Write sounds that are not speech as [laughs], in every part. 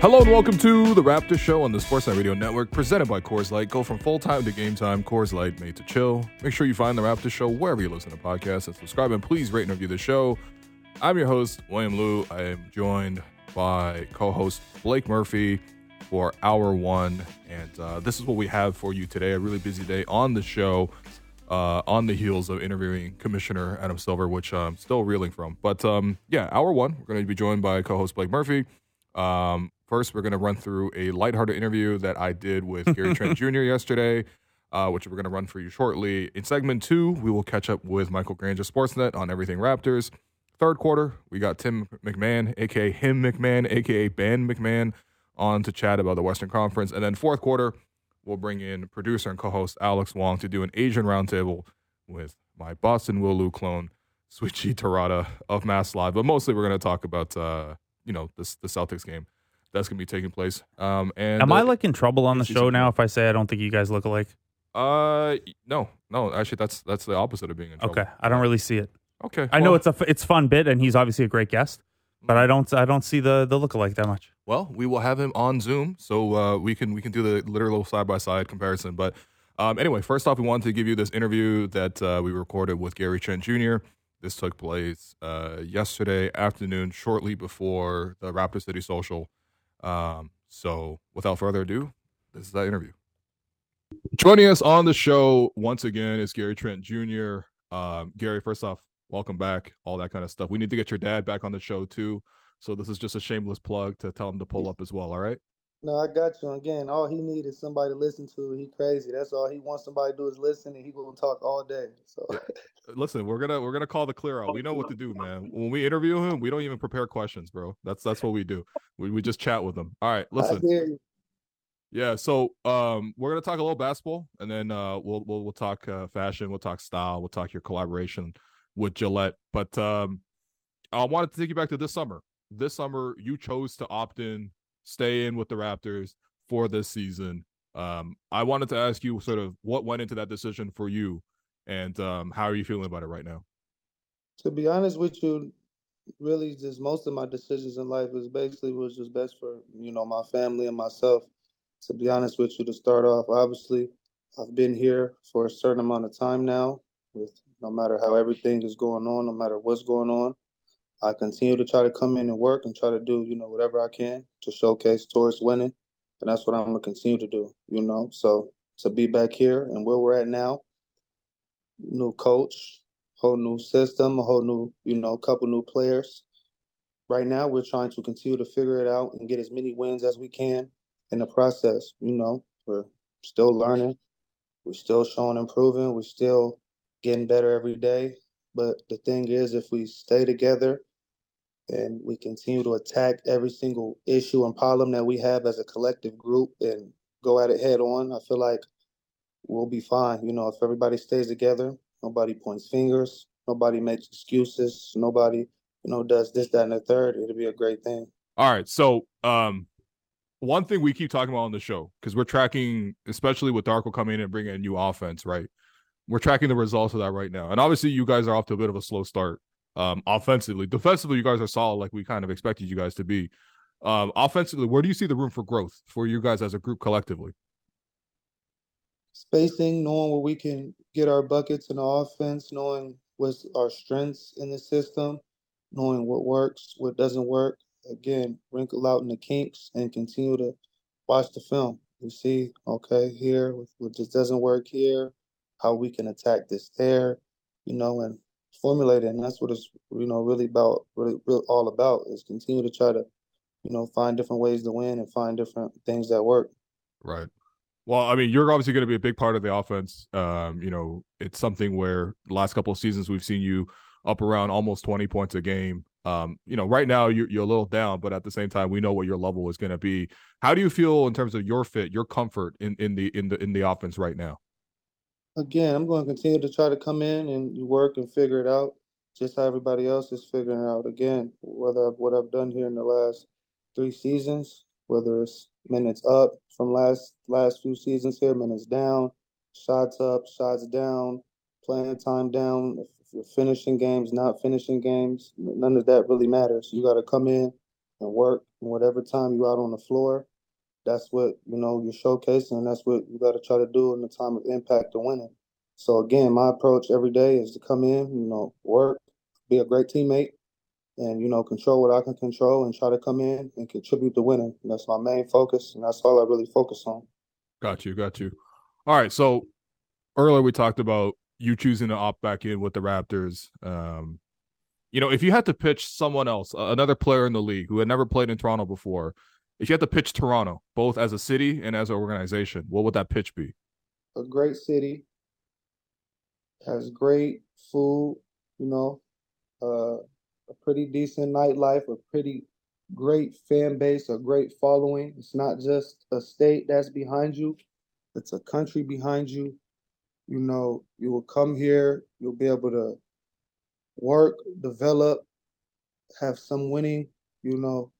Hello and welcome to the Raptor Show on the Sportsnet Radio Network, presented by Coors Light. Go from full time to game time. Coors Light, made to chill. Make sure you find the Raptor Show wherever you listen to podcasts and subscribe. And please rate and review the show. I'm your host, William Lou. I am joined by co-host Blake Murphy for hour one, and uh, this is what we have for you today. A really busy day on the show. Uh, on the heels of interviewing Commissioner Adam Silver, which I'm still reeling from. But um, yeah, hour one, we're going to be joined by co-host Blake Murphy. Um, First, we're going to run through a lighthearted interview that I did with Gary Trent [laughs] Jr. yesterday, uh, which we're going to run for you shortly. In segment two, we will catch up with Michael Granger Sportsnet on everything Raptors. Third quarter, we got Tim MacMahon, aka him McMahon, aka Ben McMahon, on to chat about the Western Conference. And then fourth quarter, we'll bring in producer and co-host Alex Wong to do an Asian roundtable with my Boston Will clone, Souchi Terada of MassLive. But mostly, we're going to talk about uh, you know the the Celtics game that's gonna be taking place. Um, and am uh, I like in trouble on the show now if I say I don't think you guys look alike? Uh, no, no. Actually, that's that's the opposite of being in trouble. Okay, I don't really see it. Okay, I know it's a it's fun bit, and he's obviously a great guest, but I don't I don't see the the look alike that much. Well, we will have him on Zoom, so uh, we can we can do the literal side by side comparison. But um, anyway, first off, we wanted to give you this interview that uh, we recorded with Gary Trent Jr. This took place uh, yesterday afternoon, shortly before the Raptor City Social. Um, so, without further ado, this is that interview. Joining us on the show once again is Gary Trent Jr. Um, Gary, first off, welcome back. All that kind of stuff. We need to get your dad back on the show too. So this is just a shameless plug to tell him to pull up as well. All right. No, I got you. Again, all he needs is somebody to listen to. He crazy. That's all he wants somebody to do is listen, and he will talk all day. So, [laughs] listen, we're gonna we're gonna call the clear out. We know what to do, man. [laughs] When we interview him, we don't even prepare questions, bro. That's that's what we do. We we just chat with him. All right, listen. Yeah, so um, we're gonna talk a little basketball, and then uh, we'll we'll we'll talk uh, fashion, we'll talk style, we'll talk your collaboration with Gillette. But um, I wanted to take you back to this summer. This summer, you chose to opt in stay in with the Raptors for this season. Um, I wanted to ask you sort of what went into that decision for you, and um, how are you feeling about it right now? To be honest with you, really, just most of my decisions in life is basically was just best for you know my family and myself. To be honest with you, to start off, obviously, I've been here for a certain amount of time now. With no matter how everything is going on, no matter what's going on, I continue to try to come in and work and try to do, you know, whatever I can to showcase towards winning. And that's what I'm gonna continue to do, you know. So to be back here and where we're at now, new coach, whole new system, a whole new, you know, couple new players. Right now we're trying to continue to figure it out and get as many wins as we can in the process. You know, we're still learning, we're still showing improving, we're still getting better every day. But the thing is, if we stay together and we continue to attack every single issue and problem that we have as a collective group and go at it head on, I feel like we'll be fine. You know, if everybody stays together, nobody points fingers, nobody makes excuses, nobody, you know, does this, that, and the third, it'll be a great thing. All right. So, um, one thing we keep talking about on the show, because we're tracking, especially with Darko coming in and bringing a new offense, right? We're tracking the results of that right now. And obviously, you guys are off to a bit of a slow start um, offensively. Defensively, you guys are solid like we kind of expected you guys to be. Um, offensively, where do you see the room for growth for you guys as a group collectively? Spacing, knowing where we can get our buckets in offense, knowing what's our strengths in the system, knowing what works, what doesn't work. Again, wrinkle out in the kinks and continue to watch the film. You see, okay, here, what just doesn't work here, how we can attack this there, you know, and formulated, and that's what it's you know really about, really, really all about is continue to try to, you know, find different ways to win and find different things that work. Right. Well, I mean, you're obviously going to be a big part of the offense. Um, you know, it's something where last couple of seasons we've seen you up around almost 20 points a game. Um, you know, right now you're, you're a little down, but at the same time, we know what your level is going to be. How do you feel in terms of your fit, your comfort in, in the in the in the offense right now? Again, I'm going to continue to try to come in and work and figure it out, just how everybody else is figuring it out. Again, whether what I've done here in the last three seasons, whether it's minutes up from last last few seasons here, minutes down, shots up, shots down, playing time down. If you're finishing games, not finishing games, none of that really matters. You got to come in, and work. And whatever time you out on the floor, that's what you know you're showcasing. And that's what you got to try to do in the time of impact to winning. So again, my approach every day is to come in, you know, work, be a great teammate, and you know control what I can control and try to come in and contribute to winning. That's my main focus, and that's all I really focus on. Got you, got you. All right, so earlier we talked about you choosing to opt back in with the Raptors. Um, you know, if you had to pitch someone else, another player in the league who had never played in Toronto before, if you had to pitch Toronto, both as a city and as an organization, what would that pitch be? A great city has great food, you know, uh, a pretty decent nightlife, a pretty great fan base, a great following. It's not just a state that's behind you, it's a country behind you. You know, you will come here, you'll be able to work, develop, have some winning, you know,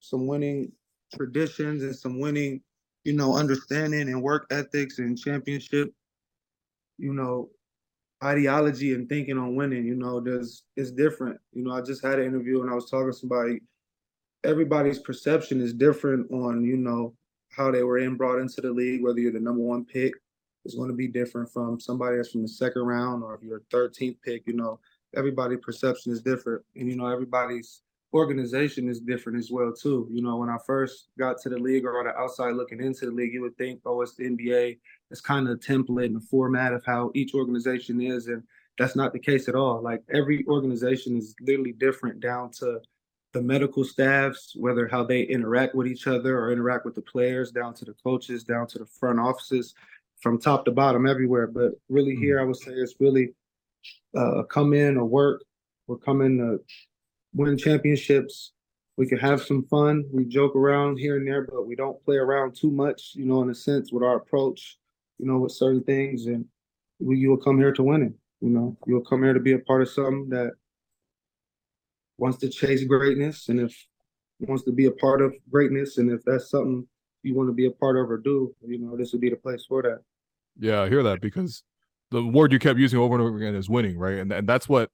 some winning traditions and some winning, you know, understanding and work ethics and championship, you know, ideology and thinking on winning. You know, there's it's different. You know, I just had an interview and I was talking to somebody. Everybody's perception is different on you know how they were in brought into the league. Whether you're the number one pick is going to be different from somebody that's from the second round, or if you're a 13th pick. You know, everybody's perception is different, and you know everybody's organization is different as well too. You know, when I first got to the league or on the outside looking into the league, you would think, oh, it's the NBA. It's kind of a template and a format of how each organization is, and that's not the case at all. Like every organization is literally different down to the medical staffs, whether how they interact with each other or interact with the players, down to the coaches, down to the front offices, from top to bottom, everywhere. But really, mm-hmm. here I would say it's really uh, come in or work. We're coming to win championships. We can have some fun. We joke around here and there, but we don't play around too much, you know, in a sense with our approach, you know, with certain things. And we, you'll come here to win it. You know, you'll come here to be a part of something that wants to chase greatness. And if wants to be a part of greatness, and if that's something you want to be a part of or do, you know, this would be the place for that. Yeah, I hear that because the word you kept using over and over again is winning, right? And and that's what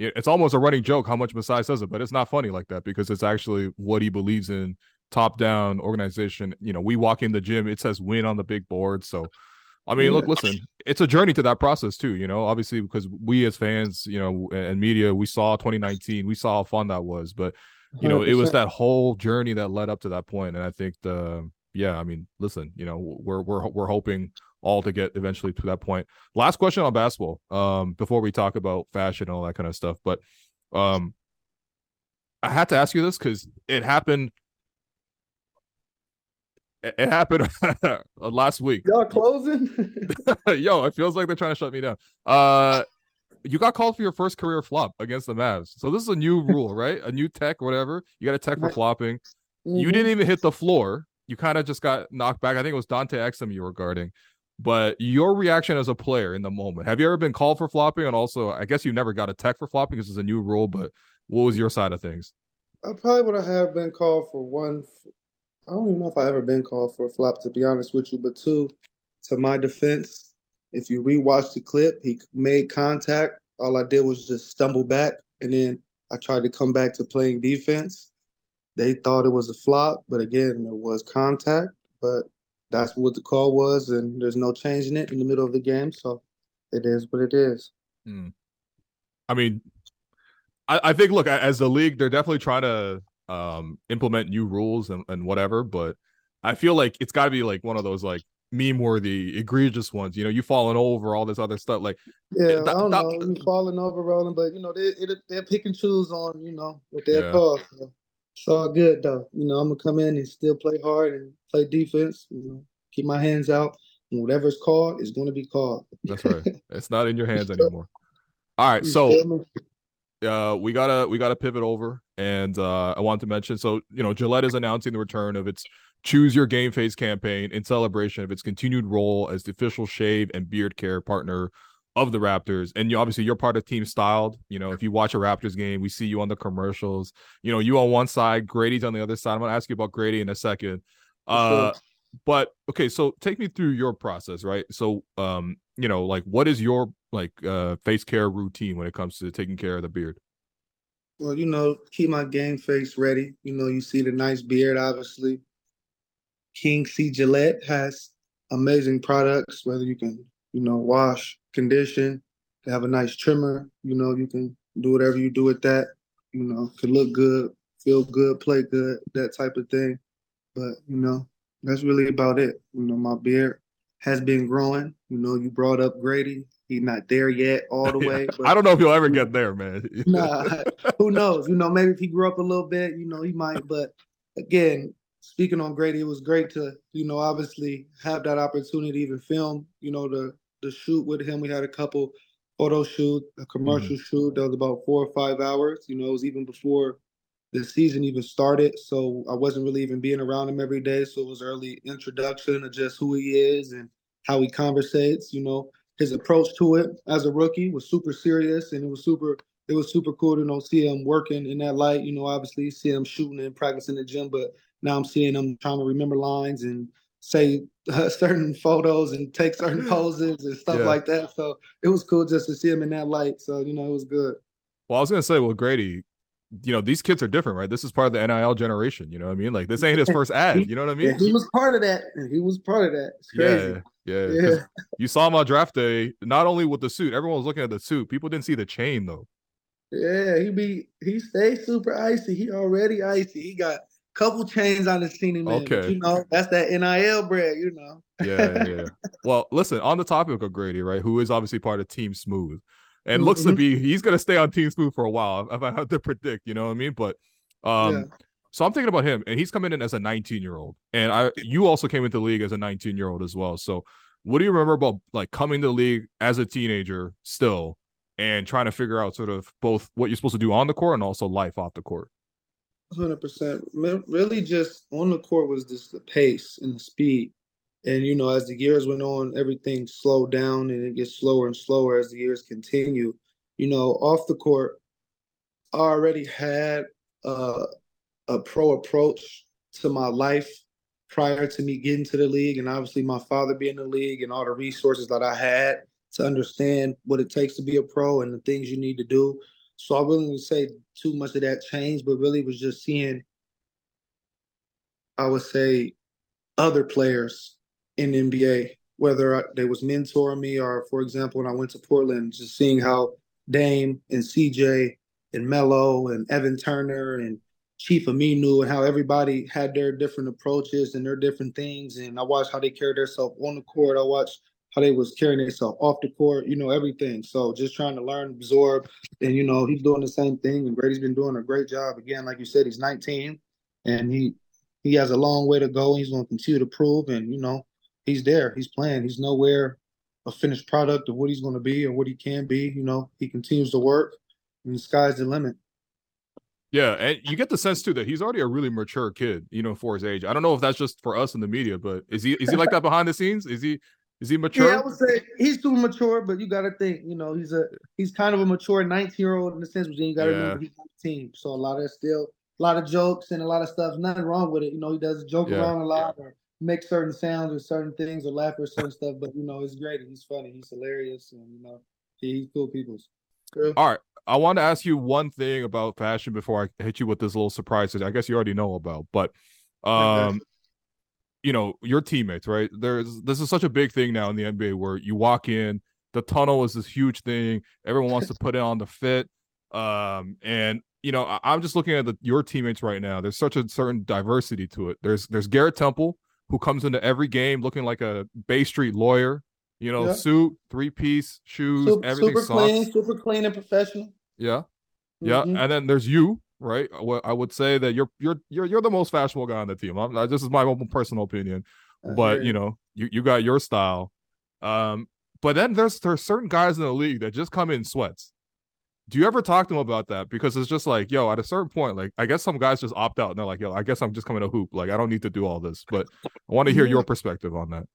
it's almost a running joke how much Masai says it, but it's not funny like that because it's actually what he believes in. Top down organization. You know, we walk in the gym, it says win on the big board. So, I mean, look, listen, it's a journey to that process too. You know, obviously because we as fans, you know, and media, we saw 2019, we saw how fun that was, but you know, 100%. it was that whole journey that led up to that point, and I think the yeah, I mean, listen, you know, we're we're we're hoping all to get eventually to that point. Last question on basketball, um, before we talk about fashion and all that kind of stuff. But um, I had to ask you this because it happened. It happened [laughs] last week. Y'all closing? [laughs] [laughs] Yo, it feels like they're trying to shut me down. Uh, you got called for your first career flop against the Mavs. So this is a new rule, right? A new tech, whatever. You got a tech for flopping. Mm-hmm. You didn't even hit the floor. You kind of just got knocked back. I think it was Dante Exum you were guarding. But your reaction as a player in the moment have you ever been called for flopping? And also i guess you never got a tech for flopping because it's a new rule but what was your side of things? I probably would have been called for one i don't even know if i ever been called for a flop to be honest with you but two to my defense if you rewatch the clip he made contact. All i did was just stumble back and then i tried to come back to playing defense they thought it was a flop but again it was contact but that's what the call was, and there's no changing it in the middle of the game. So it is what it is. Mm. I mean, I, I, think look as the league, they're definitely trying to um, implement new rules and, and whatever, but I feel like it's got to be like one of those like meme worthy, egregious ones. You know, you falling over, all this other stuff. Like, yeah, that, I don't that, know, you falling over, rolling, but you know, they they pick and choose on you know what they're yeah. called. So it's all good though. You know, I'm gonna come in and still play hard and play defense. You know, keep my hands out. And whatever's called is going to be called. That's right. [laughs] it's not in your hands anymore. All right, so uh, we gotta we gotta pivot over, and uh, I want to mention. So you know, Gillette is announcing the return of its Choose Your Game Face campaign in celebration of its continued role as the official shave and beard care partner of the Raptors. And you obviously you're part of Team Styled. You know, if you watch a Raptors game, we see you on the commercials. You know, you on one side, Gradey's on the other side. I'm gonna ask you about Gradey in a second. Uh but okay, so take me through your process, right? So um, you know, like what is your like uh face care routine when it comes to taking care of the beard? Well, you know, keep my game face ready. You know, you see the nice beard, obviously. King C Gillette has amazing products, whether you can, you know, wash, condition, they have a nice trimmer, you know, you can do whatever you do with that, you know, can look good, feel good, play good, that type of thing. But, you know, that's really about it. You know, my beard has been growing. You know, you brought up Gradey. He's not there yet all the [laughs] way. But, I don't know if he'll ever get there, man. [laughs] nah, who knows? You know, maybe if he grew up a little bit, you know, he might. But again, speaking on Gradey, it was great to, you know, obviously have that opportunity to even film, you know, the the shoot with him. We had a couple photo shoot, a commercial mm-hmm. shoot that was about four or five hours. You know, it was even before the season even started. So I wasn't really even being around him every day. So it was early introduction of just who he is and how he conversates. You know, his approach to it as a rookie was super serious and it was super it was super cool to you know see him working in that light. You know, obviously see him shooting and practicing the gym, but now I'm seeing him trying to remember lines and say uh, [laughs] certain photos and take certain [laughs] poses and stuff yeah. like that. So it was cool just to see him in that light. So you know, it was good. Well, I was gonna say, well, Gradey, you know, these kids are different, right? This is part of the NIL generation. You know what I mean? Like this ain't his [laughs] first ad. You know what I mean? Yeah, he was part of that. He was part of that. It's crazy. Yeah, yeah. yeah. You saw him on draft day, not only with the suit. Everyone was looking at the suit. People didn't see the chain though. Yeah, he be he stays super icy. He already icy. He got couple chains on the scene him okay. you know, that's that NIL bread, you know. yeah, yeah. Well, listen, on the topic of Gradey, right, who is obviously part of Team Smooth and mm-hmm. looks to mm-hmm. be he's gonna stay on Team Smooth for a while, if I have to predict, you know what I mean? But um yeah. so I'm thinking about him, and he's coming in as a 19 year old. And I you also came into the league as a 19 year old as well. So what do you remember about like coming to the league as a teenager still and trying to figure out sort of both what you're supposed to do on the court and also life off the court? Hundred percent. Really, just on the court was just the pace and the speed, and you know, as the years went on, everything slowed down, and it gets slower and slower as the years continue. You know, off the court, I already had uh, a pro approach to my life prior to me getting to the league, and obviously my father being in the league and all the resources that I had to understand what it takes to be a pro and the things you need to do. So I wouldn't say too much of that changed, but really was just seeing, I would say, other players in NBA, whether they was mentoring me or, for example, when I went to Portland, just seeing how Dame and CJ and Melo and Evan Turner and Chief Aminu and how everybody had their different approaches and their different things. And I watched how they carried themselves on the court. I watched how they was carrying themselves off the court, you know, everything. So just trying to learn, absorb, and you know, he's doing the same thing. And Gradey's been doing a great job. Again, like you said, he's 19, and he he has a long way to go. He's going to continue to prove, and you know, he's there. He's playing. He's nowhere a finished product of what he's going to be or what he can be. You know, he continues to work, and the sky's the limit. Yeah, and you get the sense too that he's already a really mature kid, you know, for his age. I don't know if that's just for us in the media, but is he is he like that behind the scenes? Is he is he mature? Yeah, I would say he's too mature, but you got to think, you know, he's a he's kind of a mature 19 year old in the sense, but you got to yeah. remember he's on the team, so a lot of still a lot of jokes and a lot of stuff. Nothing wrong with it, you know. He does joke yeah. around a lot or make certain sounds or certain things or laugh or certain stuff, but you know, it's great. He's funny. He's hilarious, and you know, he's cool people's. All right. I want to ask you one thing about fashion before I hit you with this little surprise that I guess you already know about. But um, you know your teammates right there's this is such a big thing now in the nba where you walk in the tunnel is this huge thing everyone wants to put it on the fit um and you know I, am just looking at the, your teammates right now there's such a certain diversity to it there's there's garrett temple who comes into every game looking like a bay street lawyer you know yeah. suit three piece shoes super, everything super clean super clean and professional yeah yeah mm-hmm. and then there's you right? I would say that you're you're you're you're the most fashionable guy on the team. I'm, this is my own personal opinion, but you know, you you got your style. Um, but then there's there's certain guys in the league that just come in sweats. Do you ever talk to them about that? Because it's just like, yo, at a certain point, like I guess some guys just opt out and they're like, yo, I guess I'm just coming to hoop. Like I don't need to do all this. But I want to hear your perspective on that.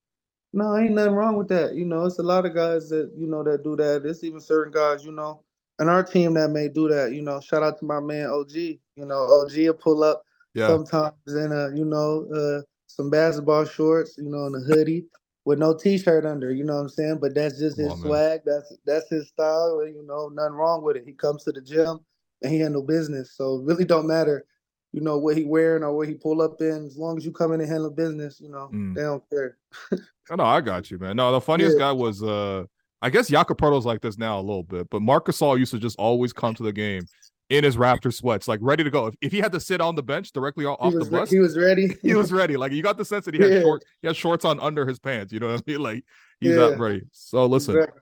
No, ain't nothing wrong with that. You know, it's a lot of guys that you know that do that. There's even certain guys, you know, and our team that may do that. You know, shout out to my man OG. You know, OG will pull up yeah. sometimes in a you know uh, some basketball shorts, you know, in a hoodie with no t-shirt under. You know what I'm saying? But that's just his on, swag. Man. That's that's his style. You know, nothing wrong with it. He comes to the gym and he had no business. So it really don't matter, you know, what he wearing or what he pull up in. As long as you come in and handle business, you know, Mm. they don't care. [laughs] I know, I got you, man. No, the funniest Yeah. guy was uh I guess Jakob Poeltl's like this now a little bit, but Marcus Gasol used to just always come to the game in his Raptor sweats, like ready to go. If, if he had to sit on the bench directly off He the bus, he was ready. [laughs] he was [laughs] ready. Like you got the sense that he had Yeah. short, he had shorts on under his pants. You know what I mean? [laughs] Like he's Yeah. not ready. So listen, Exactly.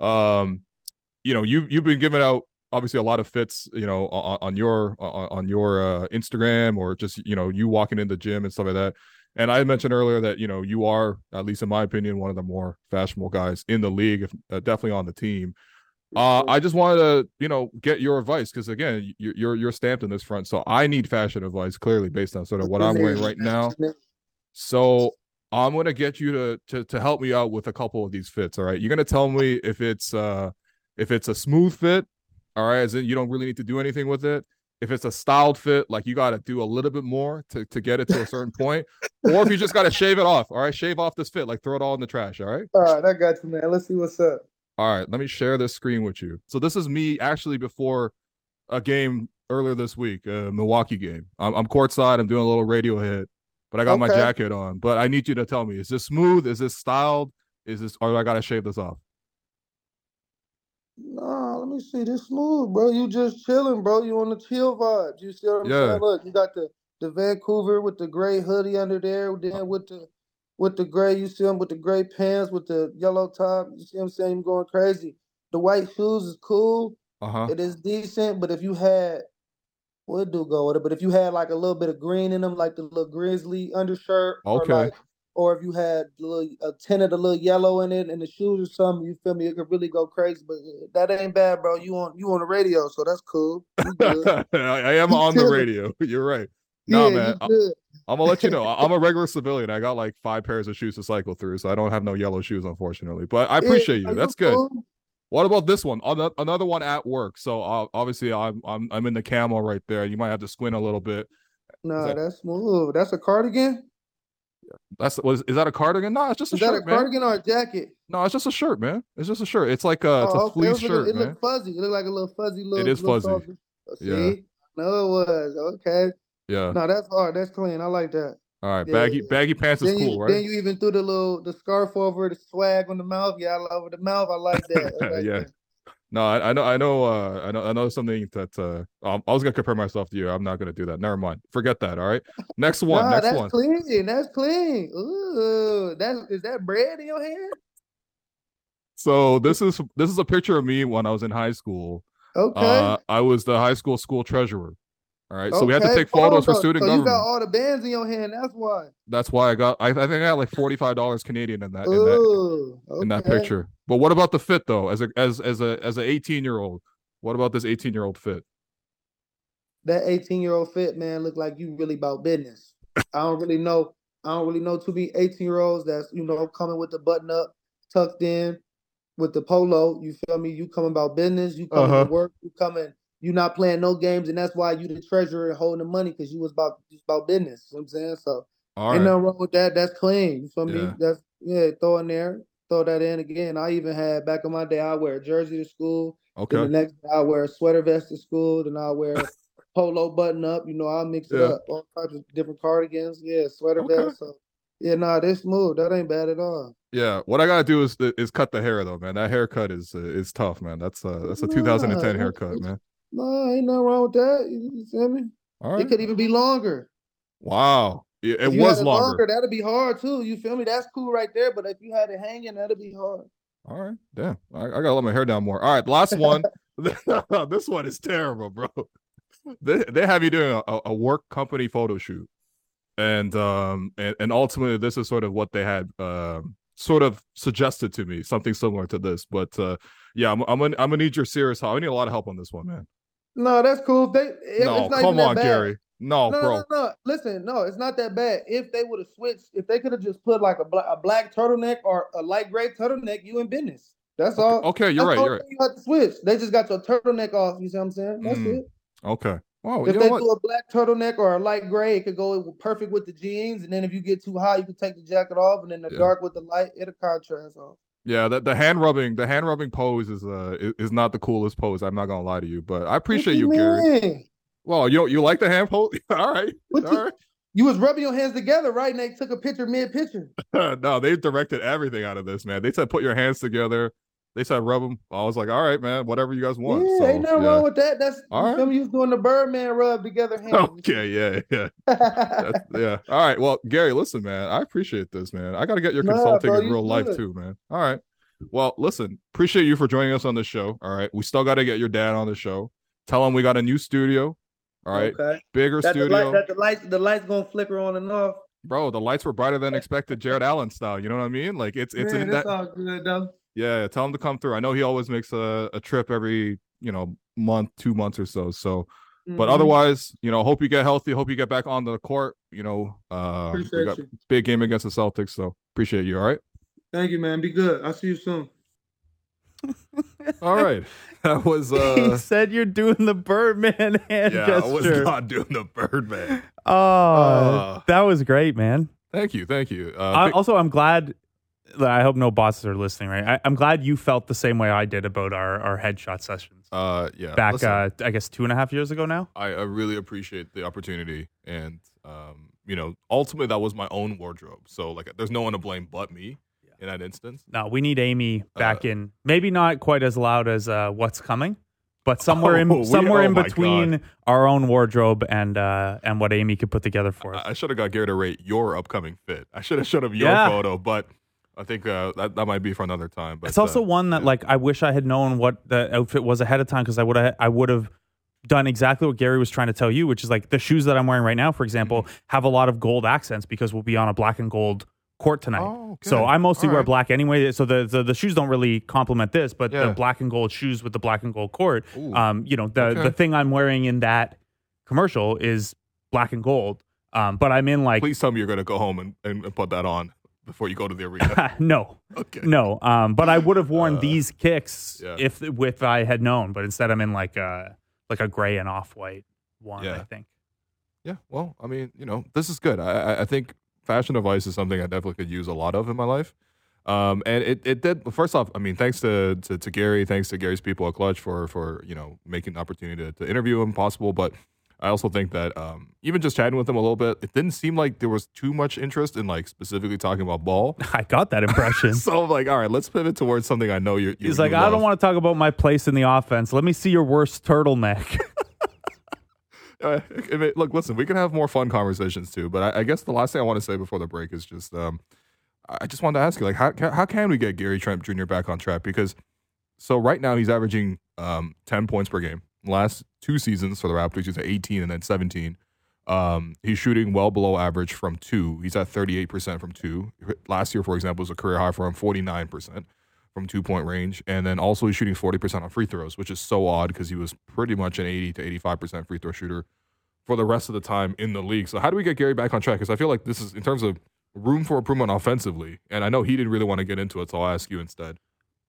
um, you know, you you've been giving out obviously a lot of fits, you know, on, on your on, on your uh, Instagram or just you know you walking in the gym and stuff like that. And I mentioned earlier that you know you are, at least in my opinion, one of the more fashionable guys in the league, if, uh, definitely on the team. Uh, I just wanted to, you know, get your advice because again, you- you're you're stamped in this front, so I need fashion advice clearly based on sort of what I'm wearing right now. So I'm gonna get you to to to help me out with a couple of these fits. All right, you're gonna tell me if it's uh if it's a smooth fit. All right, as in you don't really need to do anything with it. If it's a styled fit, like you got to do a little bit more to to get it to a certain point, or if you just got to shave it off. All right, shave off this fit, like throw it all in the trash. All right. All right, I got you, man. Let's see what's up. All right, let me share this screen with you. So this is me actually before a game earlier this week, a Milwaukee game. I'm, I'm courtside. I'm doing a little radio hit, but I got my jacket on. But I need you to tell me: is this smooth? Is this styled? Is this? Or do I gotta shave this off? No, let me see. This smooth, bro. You just chilling, bro. You on the chill vibes. You see what I'm Yeah. saying? Look, you got the the Vancouver with the gray hoodie under there. Then with the with the gray, you see him with the gray pants with the yellow top. You see what I'm saying? You going crazy. The white shoes is cool. Uh huh. It is decent, but if you had what do go with it? But if you had like a little bit of green in them, like the little grizzly undershirt, Okay. or, like, or if you had a, little, a tint of the little yellow in it and the shoes or something, you feel me? It could really go crazy. But that ain't bad, bro. You on you on the radio, so that's cool. I, [laughs] I am on the radio. [laughs] You're right. No, yeah, man. you. I'm gonna let you know. [laughs] I'm a regular civilian. I got like five pairs of shoes to cycle through, so I don't have no yellow shoes, unfortunately. But I Yeah, appreciate you. are That's good. cool? What about this one? Ano- Another one at work. So uh, obviously, I'm I'm I'm in the camo right there. You might have to squint a little bit. Nah, that- that's smooth. That's a cardigan. That's was is that a cardigan? No, it's just a shirt. Is that a man. cardigan or a jacket? No, it's just a shirt, man. It's just a shirt. It's like a it's a Oh, okay. Fleece looking- shirt, It looked fuzzy. It looked like a little fuzzy little. is little fuzzy. Oh, See? Yeah. No, it was okay. Yeah. No, that's hard. That's clean. I like that. All right. Baggy yeah. baggy pants is then cool, you, right? Then you even threw the little the scarf over the swag on the mouth. Yeah, all over the mouth. I like that. I [laughs] like Yeah. that. No, I, I know, I know, uh, I know, I know something that uh, um, I was gonna compare myself to you. I'm not gonna do that. Never mind. Forget that. All right. Next one. Nah, next that's one. clean. That's clean. Ooh, that is that bread in your hand? So this is this is a picture of me when I was in high school. Okay. Uh, I was the high school school treasurer. All right. So we had to take photos for student so government. you got all the bands in your hand. That's why. That's why I got. I, I think I got like forty five dollars Canadian in that in that Ooh, in that picture. But what about the fit though? As a as as a as an eighteen year old, what about this eighteen year old fit? that 18 year old fit man look like you really about business. I don't really know. I don't really know too many 18 year olds that's you know coming with the button up, tucked in, with the polo. You feel me? You coming about business. You coming Uh-huh. to work. You coming. You not playing no games, and that's why you the treasurer holding the money because you was about just about business. You know what I'm saying so. All Ain't right. nothing wrong with that. That's clean. You feel Yeah. me? That's yeah. Throw in there. Throw that in again. I even had back in my day. I wear a jersey to school. Then Okay. the next day I wear a sweater vest to school. Then I wear a [laughs] polo button up. You know, I mix it up. All types of different cardigans. Yeah, sweater Okay. vest. So yeah, nah, this move That ain't bad at all. Yeah. What I gotta do is is cut the hair though, man. That haircut is uh, is tough, man. That's uh that's a 2010 that's- haircut, man. Nah, ain't nothing wrong with that. You, you feel me? All It could even be longer. Wow. It, it If you was had longer. That'd be hard too. You feel me? That's cool right there. But if you had it hanging, that'd be hard. All right. Damn. I, I gotta let my hair down more. All right. Last one. [laughs] [laughs] this one is terrible, bro. They they have you doing a, a work company photo shoot, and um and, and ultimately this is sort of what they had um sort of suggested to me something similar to this. But uh yeah, I'm I'm gonna I'm gonna need your serious help. I need a lot of help on this one, man. No, that's cool. They, it- no, it's not come on, bad. Gary. No, no, bro. no, no. Listen, no, it's not that bad. If they would have switched, if they could have just put like a, bla- a black turtleneck or a light gray turtleneck, you in business. That's all. Okay, you're That's right. You're right. You have to switch. They just got your turtleneck off. You see what I'm saying? That's Mm. it. Okay. Wow. if they do a black turtleneck or a light gray, it could go perfect with the jeans. And then if you get too hot, you can take the jacket off. And then the Yeah. dark with the light, it'll contrast off. Yeah, the, the hand rubbing, the hand rubbing pose is uh is, is not the coolest pose. I'm not gonna lie to you, but I appreciate you, Gary. Well, you you like the hand pose? [laughs] All right, What all the- right. You was rubbing your hands together, right? And they took a picture mid picture. [laughs] no, they directed everything out of this, man. They said put your hands together. They said rub them. I was like, all right, man, whatever you guys want. Yeah, So, ain't nothing yeah. wrong with that. That's All right. You was doing the Birdman rub together [laughs] hands. Okay, yeah, yeah, [laughs] yeah. All right, well, Gary, listen, man, I appreciate this, man. I got to get your Nah, consulting bro, in you real life good. too, man. All right. Well, listen, appreciate you for joining us on the show. All right, we still got to get your dad on the show. Tell him we got a new studio. All right, Okay. bigger That the, studio, light, that the lights, the lights gonna flicker on and off. bro. The lights were brighter than expected, Jared Allen style. You know what I mean? Like it's it's Man, in it's that. all good though. Yeah, tell him to come through. I know he always makes a, a trip every you know month, two months or so. So, but Mhm. otherwise, you know, hope you get healthy. Hope you get back on the court. You know, uh, you. big game against the Celtics. So appreciate you. All right. Thank you, man. Be good. I'll see you soon. All right. [laughs] That was uh he said you're doing the Birdman [laughs] hand yeah, I was not doing the Birdman. [laughs] Oh, Uh, that was great, man. Thank you, thank you. Uh I, big- also, I'm glad. I hope no bosses are listening. Right, I, I'm glad you felt the same way I did about our our headshot sessions uh yeah. back. listen, uh, I guess two and a half years ago now. I, I really appreciate the opportunity and um you know, ultimately that was my own wardrobe. So like there's no one to blame but me in that instance. No, we need Amy back Uh, in. Maybe not quite as loud as uh, what's coming, but somewhere [laughs] Oh, in we- somewhere oh in between our own wardrobe and uh, and what Amy could put together for us. I, I should have got Gary to rate your upcoming fit. I should have showed up your Yeah. photo, but I think uh, that that might be for another time. But it's also uh, one that yeah. like I wish I had known what the outfit was ahead of time because I would have I would have done exactly what Gary was trying to tell you, which is like the shoes that I'm wearing right now, for example, Mm-hmm. have a lot of gold accents because we'll be on a black and gold court tonight. Oh, So. I mostly All wear right. black anyway. So the, the the shoes don't really complement this, but Yeah. the black and gold shoes with the black and gold court. Ooh. Um, you know, the Okay. the thing I'm wearing in that commercial is black and gold. Um, but I'm in like Please tell me you're gonna go home and, and put that on before you go to the arena. [laughs] no, okay. no. Um, but I would have worn Uh, these kicks yeah. if if I had known. But instead, I'm in like a like a gray and off white one. Yeah. I think. Yeah. Well, I mean, you know, this is good. I I- think fashion advice is something I definitely could use a lot of in my life. Um, and it, it did. First off, I mean, thanks to, to to Gary, thanks to Gary's people at Clutch for for you know making the opportunity to, to interview him possible. But I also think that um, even just chatting with him a little bit, it didn't seem like there was too much interest in like specifically talking about ball. [laughs] I got that impression. [laughs] so I'm like, all right, let's pivot towards something I know you're. You, He's like, I don't want to talk about my place in the offense. Let me see your worst turtleneck. [laughs] Uh, I mean, look, listen, we can have more fun conversations too. But I, I guess the last thing I want to say before the break is just, um, I just wanted to ask you, like, how how can we get Gary Trent Jr. back on track? Because so right now he's averaging um, ten points per game. Last two seasons for the Raptors, he's at eighteen and then seventeen. Um, he's shooting well below average from two. He's at thirty eight percent from two. Last year, for example, was a career high for him, forty nine percent from two point range. And then also he's shooting 40% on free throws, which is so odd because he was pretty much an 80 to 85% free throw shooter for the rest of the time in the league. So how do we get Gary back on track? Because I feel like this is in terms of room for improvement offensively. And I know he didn't really want to get into it, so I'll ask you instead.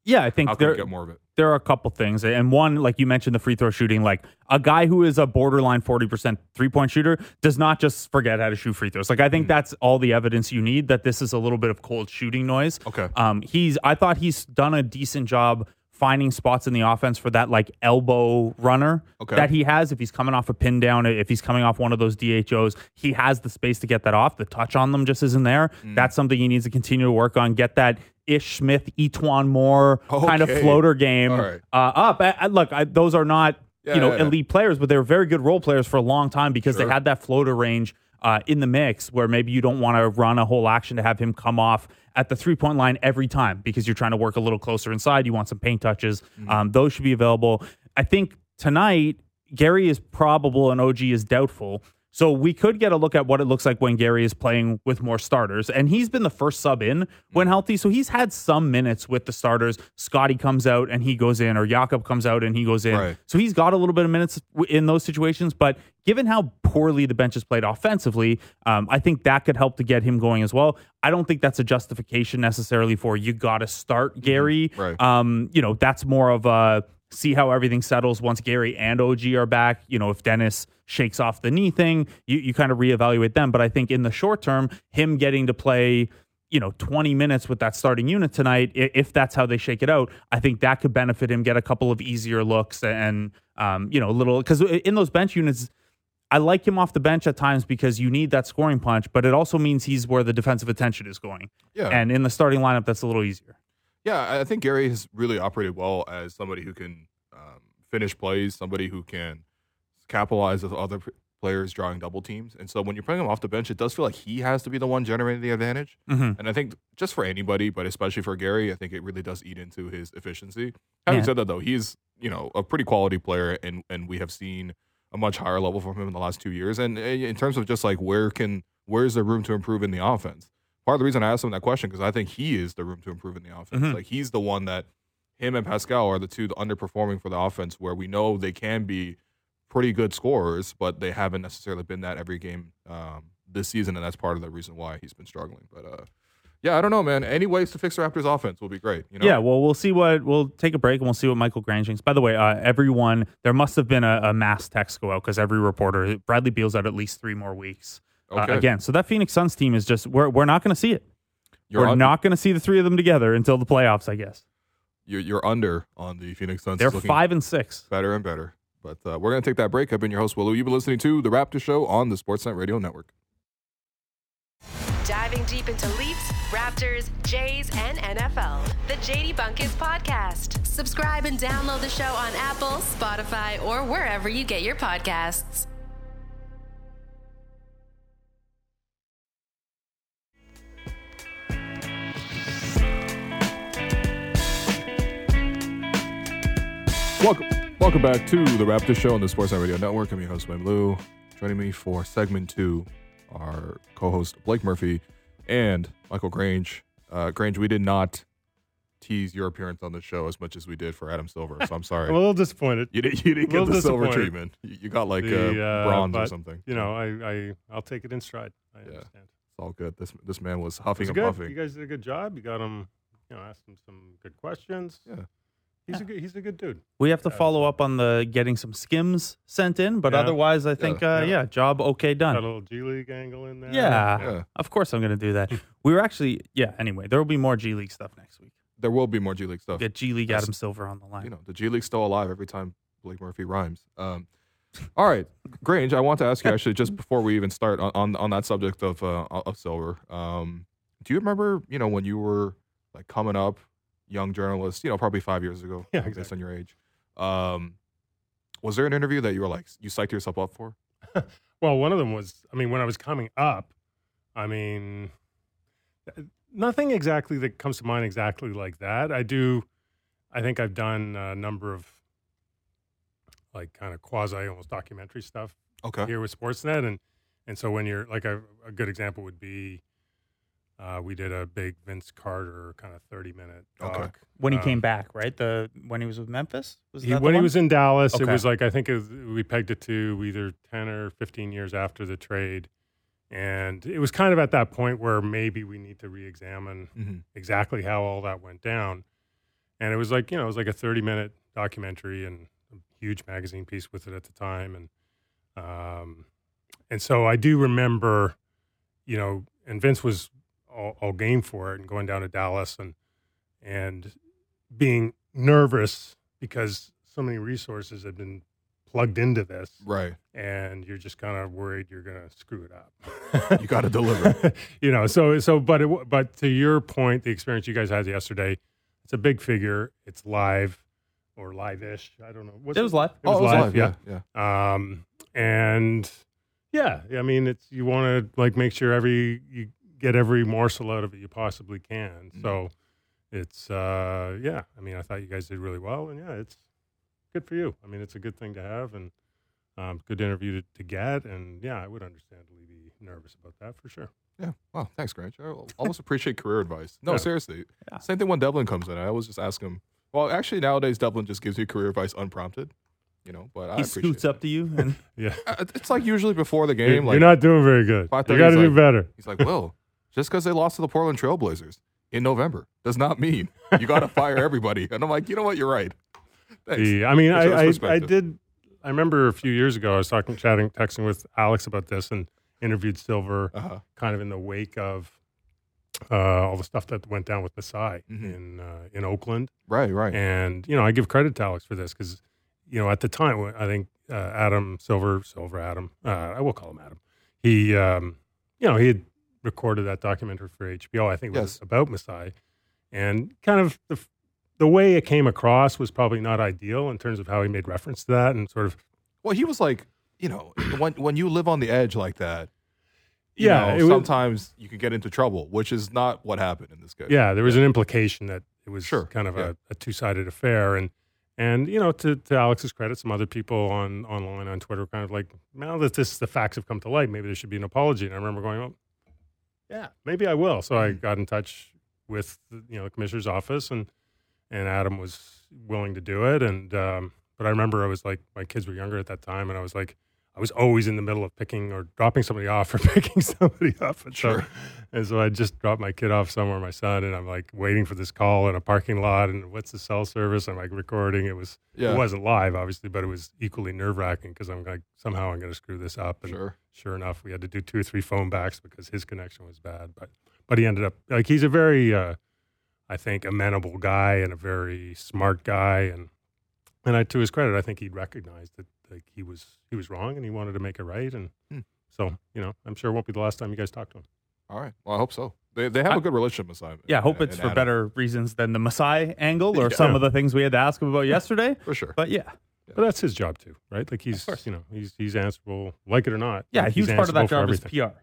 Yeah, I think How can we there get more of it? there are a couple things, and one, like you mentioned, the free throw shooting. Like a guy who is a borderline forty percent three point shooter does not just forget how to shoot free throws. Like I Hmm. think that's all the evidence you need that this is a little bit of cold shooting noise. Okay. Um, he's I thought he's done a decent job finding spots in the offense for that like elbow runner Okay. that he has. If he's coming off a pin down, if he's coming off one of those DHOs, he has the space to get that off. The touch on them just isn't there. Mm. That's something he needs to continue to work on. Get that Ish Smith, E'Twaun Moore kind of floater game right. uh, up. I, I- look, I, those are not Yeah, you know yeah, yeah. elite players, but they were very good role players for a long time because Sure. they had that floater range uh, in the mix where maybe you don't want to run a whole action to have him come off at the three point line every time because you're trying to work a little closer inside. You want some paint touches. Mm-hmm. Um, those should be available. I think tonight Gary is probable and OG is doubtful. So we could get a look at what it looks like when Gary is playing with more starters. And he's been the first sub in when healthy. So he's had some minutes with the starters. Scotty comes out and he goes in, or Jakob comes out and he goes in. Right. So he's got a little bit of minutes in those situations. But given how poorly the bench has played offensively, um, I think that could help to get him going as well. I don't think that's a justification necessarily for you got to start Gary. Right. Um, you know, that's more of a see how everything settles once Gary and OG are back. You know, if Dennis shakes off the knee thing, you, you kind of reevaluate them. But I think in the short term, him getting to play you know 20 minutes with that starting unit tonight if that's how they shake it out i think that could benefit him get a couple of easier looks and um, you know a little because in those bench units i like him off the bench at times because you need that scoring punch but it also means he's where the defensive attention is going Yeah. and in the starting lineup that's a little easier Yeah, I think Gary has really operated well as somebody who can um, finish plays, somebody who can capitalize with other players drawing double teams. And so when you're putting him off the bench, it does feel like he has to be the one generating the advantage. Mhm. And I think just for anybody, but especially for Gary, I think it really does eat into his efficiency. Having Yeah. said that, though, he's you know a pretty quality player, and and we have seen a much higher level from him in the last two years. And uh, in terms of just like where can where's the room to improve in the offense? Part of the reason I asked him that question because I think he is the room to improve in the offense. Mhm. Like he's the one that him and Pascal are the two underperforming for the offense, where we know they can be pretty good scorers, but they haven't necessarily been that every game um, this season, and that's part of the reason why he's been struggling. But uh, yeah, I don't know, man. Any ways to fix the Raptors' offense will be great. You know? Yeah, well, we'll see what we'll take a break and we'll see what Michael Grange thinks. By the way, uh, everyone there must have been a, a mass text go out because every reporter Bradley Beal's out at least three more weeks. Uh, again, so that Phoenix Suns team is just we're we're not going to see it. You're we're not going to see the three of them together until the playoffs. I guess You're, you're under on the Phoenix Suns. they're five and six. better and better. But uh, we're going to take that break. I've been your host, Will Lou. You've been listening to The Raptor Show on the Sportsnet Radio Network. Diving deep into Leafs, Raptors, Jays, and NFL. The JD Bunkis Podcast. Subscribe and download the show on Apple, Spotify, or wherever you get your podcasts. Welcome, welcome back to The Raptor Show on the Sportsnet Radio Network. I'm your host, Wayne Lou. Joining me for segment two, our co-host Blake Murphy and Michael Grange. Uh, Grange, we did not tease your appearance on the show as much as we did for Adam Silver, so I'm [laughs] sorry. I'm a little disappointed. you didn't, you didn't get the silver treatment. You, you got like The, uh, uh, bronze or something. You know, I, I I'll take it in stride. I Yeah. understand. It's all good. This this man was huffing It's and good. puffing. You guys did a good job. You got him. You know, asked him some good questions. Yeah. He's a good. He's a good dude. We have to Yeah, follow up on the getting some skims sent in, but Yeah. otherwise, I think Yeah, uh, yeah. yeah, job okay done. Got a little G League angle in there. Yeah. Yeah. Of course, I'm going to do that. we were actually yeah. Anyway, there will be more G League stuff next week. There will be more G League stuff. Get G League That's- Adam Silver on the line. you know, the G League's still alive every time Blake Murphy rhymes. Um, all right, Grange, I want to ask you [laughs] actually just before we even start on on, on that subject of uh, of silver. Um, do you remember, you know, when you were like coming up, young journalist, you know, probably five years ago, Yeah, based on your age? Um, was there an interview that you were like you psyched yourself up for? [laughs] Well, one of them was. I mean, when I was coming up, I mean, nothing exactly that comes to mind exactly like that. I do. I think I've done a number of like kind of quasi almost documentary stuff Okay. here with Sportsnet, and and so when you're like a, a good example would be, uh, we did a big Vince Carter kind of thirty minute Okay. talk when he um, came back, right? The when he was with Memphis. Was He, that the when he was in Dallas, it was like I think it was, we pegged it to either ten or fifteen years after the trade, and it was kind of at that point where maybe we need to re-examine hmm exactly how all that went down. And it was like, you know, it was like a 30 minute documentary and a huge magazine piece with it at the time. And, um, and so I do remember, you know, and Vince was all, all game for it and going down to Dallas and, and being nervous because so many resources had been plugged into this Right. and you're just kind of worried you're going to screw it up. [laughs] You gotta deliver. [laughs] you know, so so but it, but to your point, the experience you guys had yesterday, it's a big figure. It's live or live-ish. I don't know. What's It was live. It was, oh, it was live, live. yeah. Yeah. Yeah. Um, and yeah, I mean, it's you want to like make sure every you get every morsel out of it you possibly can. Mhm. So it's uh, yeah. I mean, I thought you guys did really well, and yeah, it's good for you. I mean, it's a good thing to have, and um, good interview to, to get, and yeah, I would understandably be nervous about that for sure. Yeah. Wow. Thanks, Grange. I always appreciate career advice. No, Yeah. seriously. Yeah. Same thing when Devlin comes in. I always just ask him. Well, actually, nowadays Devlin just gives you career advice unprompted. You know, but I he appreciate scoots up to you and [laughs] Yeah. Uh, It's like usually before the You're, game. Like you're not doing very good. You got to is do like- better. he's like, "Will, just because they lost to the Portland Trailblazers in November does not mean [laughs] you got to fire everybody." And I'm like, "You know what? You're right." Thanks. The, I mean, I, I, I did. I remember a few years ago, I was talking, chatting, texting with Alex about this, and interviewed Silver Uh-huh. kind of in the wake of uh, all the stuff that went down with Masai Mhm. in uh, in Oakland. Right, right. And you know, I give credit to Alex for this because you know at the time I think uh, Adam Silver, Silver Adam, uh, I will call him Adam. He, um, you know, he had recorded that documentary for HBO. I think it was Yes. about Masai, and kind of the the way it came across was probably not ideal in terms of how he made reference to that and sort of well, he was like, you know, when when you live on the edge like that, you Yeah, know, it was- sometimes you can get into trouble, which is not what happened in this case. yeah, there was an implication that it was Sure, kind of yeah. a, a two sided affair, and and you know, to, to Alex's credit, some other people on online on Twitter were kind of like, now that this the facts have come to light, maybe there should be an apology. And I remember going, oh, yeah, maybe I will. So. I got in touch with the, you know the commissioner's office, and and Adam was willing to do it. And um, but I remember I was like, my kids were younger at that time, and I was like. I was always in the middle of picking or dropping somebody off or [laughs] picking somebody up. And so and so I just dropped my kid off somewhere, my son, and I'm like waiting for this call in a parking lot. And what's the cell service? I'm like recording. It was Yeah. it wasn't live, obviously, but it was equally nerve wracking because I'm like somehow I'm going to screw this up. And Sure. sure enough, we had to do two or three phone backs because his connection was bad. But but he ended up like he's a very uh, I think amenable guy and a very smart guy, and and I to his credit, I think he'd recognized that like he was he was wrong and he wanted to make it right. And Hmm. so you know, I'm sure it won't be the last time you guys talk to him. All right. Well, I hope so. They they have a I- good relationship, Masai. Yeah, I hope and- it's and for Adam. better reasons than the Masai angle or Yeah. some of the things we had to ask him about yesterday. for sure. But yeah, But that's his job too, right? Like he's you know he's he's answerable, like it or not. yeah, a like, huge he's part of that job for is everything. PR.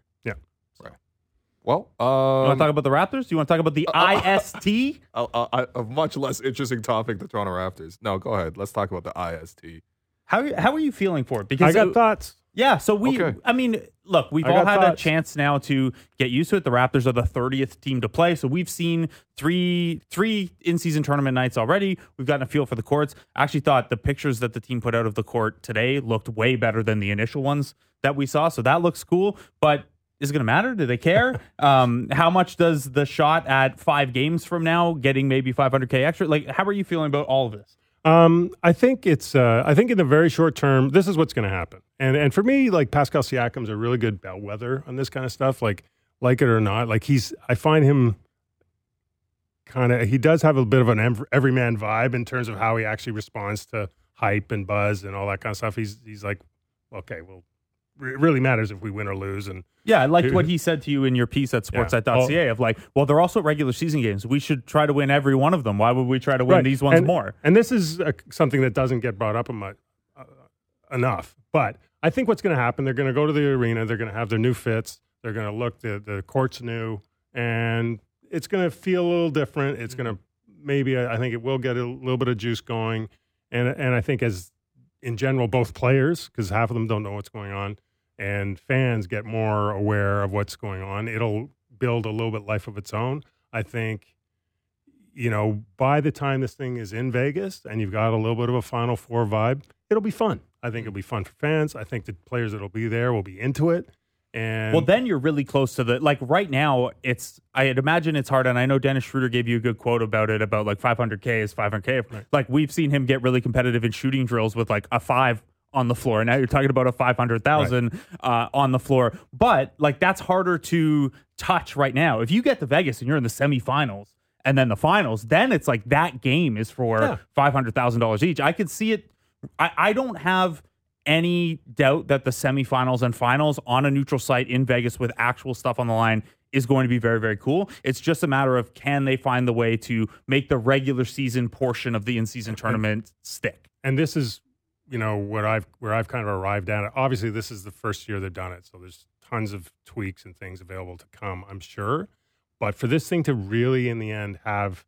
Well, You want um, to talk about the Raptors? Do You want to talk about the IST? [laughs] a, a, a much less interesting topic, the Toronto Raptors. No, go ahead. Let's talk about the IST. How how are you feeling for it? Because I got it- thoughts. Yeah, so we, Okay. I mean, look, we've I all got had a chance now to get used to it. The Raptors are the 30th team to play, so we've seen three three in season tournament nights already. We've gotten a feel for the courts. I actually thought the pictures that the team put out of the court today looked way better than the initial ones that we saw, so that looks cool. But is it going to matter? Do they care? [laughs] um, how much does the shot at five games from now, getting maybe 500k extra? Like, how are you feeling about all of this? Um, I think it's. Uh, I think in the very short term, this is what's going to happen. And and for me, like Pascal Siakam's a really good bellwether on this kind of stuff. Like like it or not, like he's. I find him kind of. He does have a bit of an everyman vibe in terms of how he actually responds to hype and buzz and all that kind of stuff. He's he's like, okay, well, it really matters if we win or lose. And Yeah, I liked [laughs] what he said to you in your piece at Yeah. sportsnet.ca of like, well, they're also regular season games. We should try to win every one of them. Why would we try to win Right. these ones and, more? And this is uh something that doesn't get brought up much, uh, enough. But I think what's going to happen, they're going to go to the arena, they're going to have their new fits, they're going to look, the, the court's new, and it's going to feel a little different. It's going to maybe, I think it will get a little bit of juice going. And, and I think as in general, both players, because half of them don't know what's going on, and fans get more aware of what's going on, it'll build a little bit life of its own. I think you know, by the time this thing is in Vegas and you've got a little bit of a Final Four vibe, it'll be fun. I think it'll be fun for fans. I think the players that'll be there will be into it. And Well, then you're really close to the like right now. It's I'd imagine it's hard, and I know Dennis Schroeder gave you a good quote about it about like 500k is 500k. Like we've seen him get really competitive in shooting drills with like a five on the floor. Now you're talking about a 500,000 uh, on the floor, but like that's harder to touch right now. If you get to Vegas and you're in the semifinals and then the finals, then it's like that game is for Yeah. five hundred thousand dollars each. I could see it. I, I don't have any doubt that the semifinals and finals on a neutral site in Vegas with actual stuff on the line is going to be very, very cool. It's just a matter of can they find the way to make the regular season portion of the in season tournament stick. and this is, you know, what I've where I've kind of arrived at. Obviously, this is the first year they've done it, so there's tons of tweaks and things available to come. I'm sure, but for this thing to really, in the end, have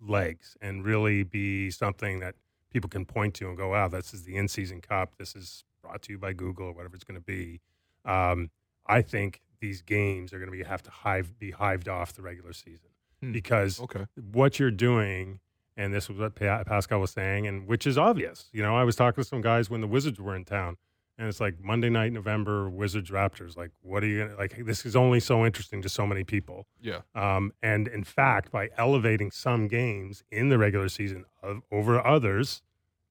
legs and really be something that people can point to and go, "Wow, this is the in-season cup. This is brought to you by Google or whatever it's going to be." Um, I think these games are going to be have to hive, be hived off the regular season Hmm. because Okay. what you're doing, and this was what Pa- Pascal was saying, and which is obvious. You know, I was talking to some guys when the Wizards were in town, and it's like Monday night, November, Wizards Raptors. Like, what are you gonna like? This is only so interesting to so many people. Yeah. Um, and in fact, by elevating some games in the regular season of, over others,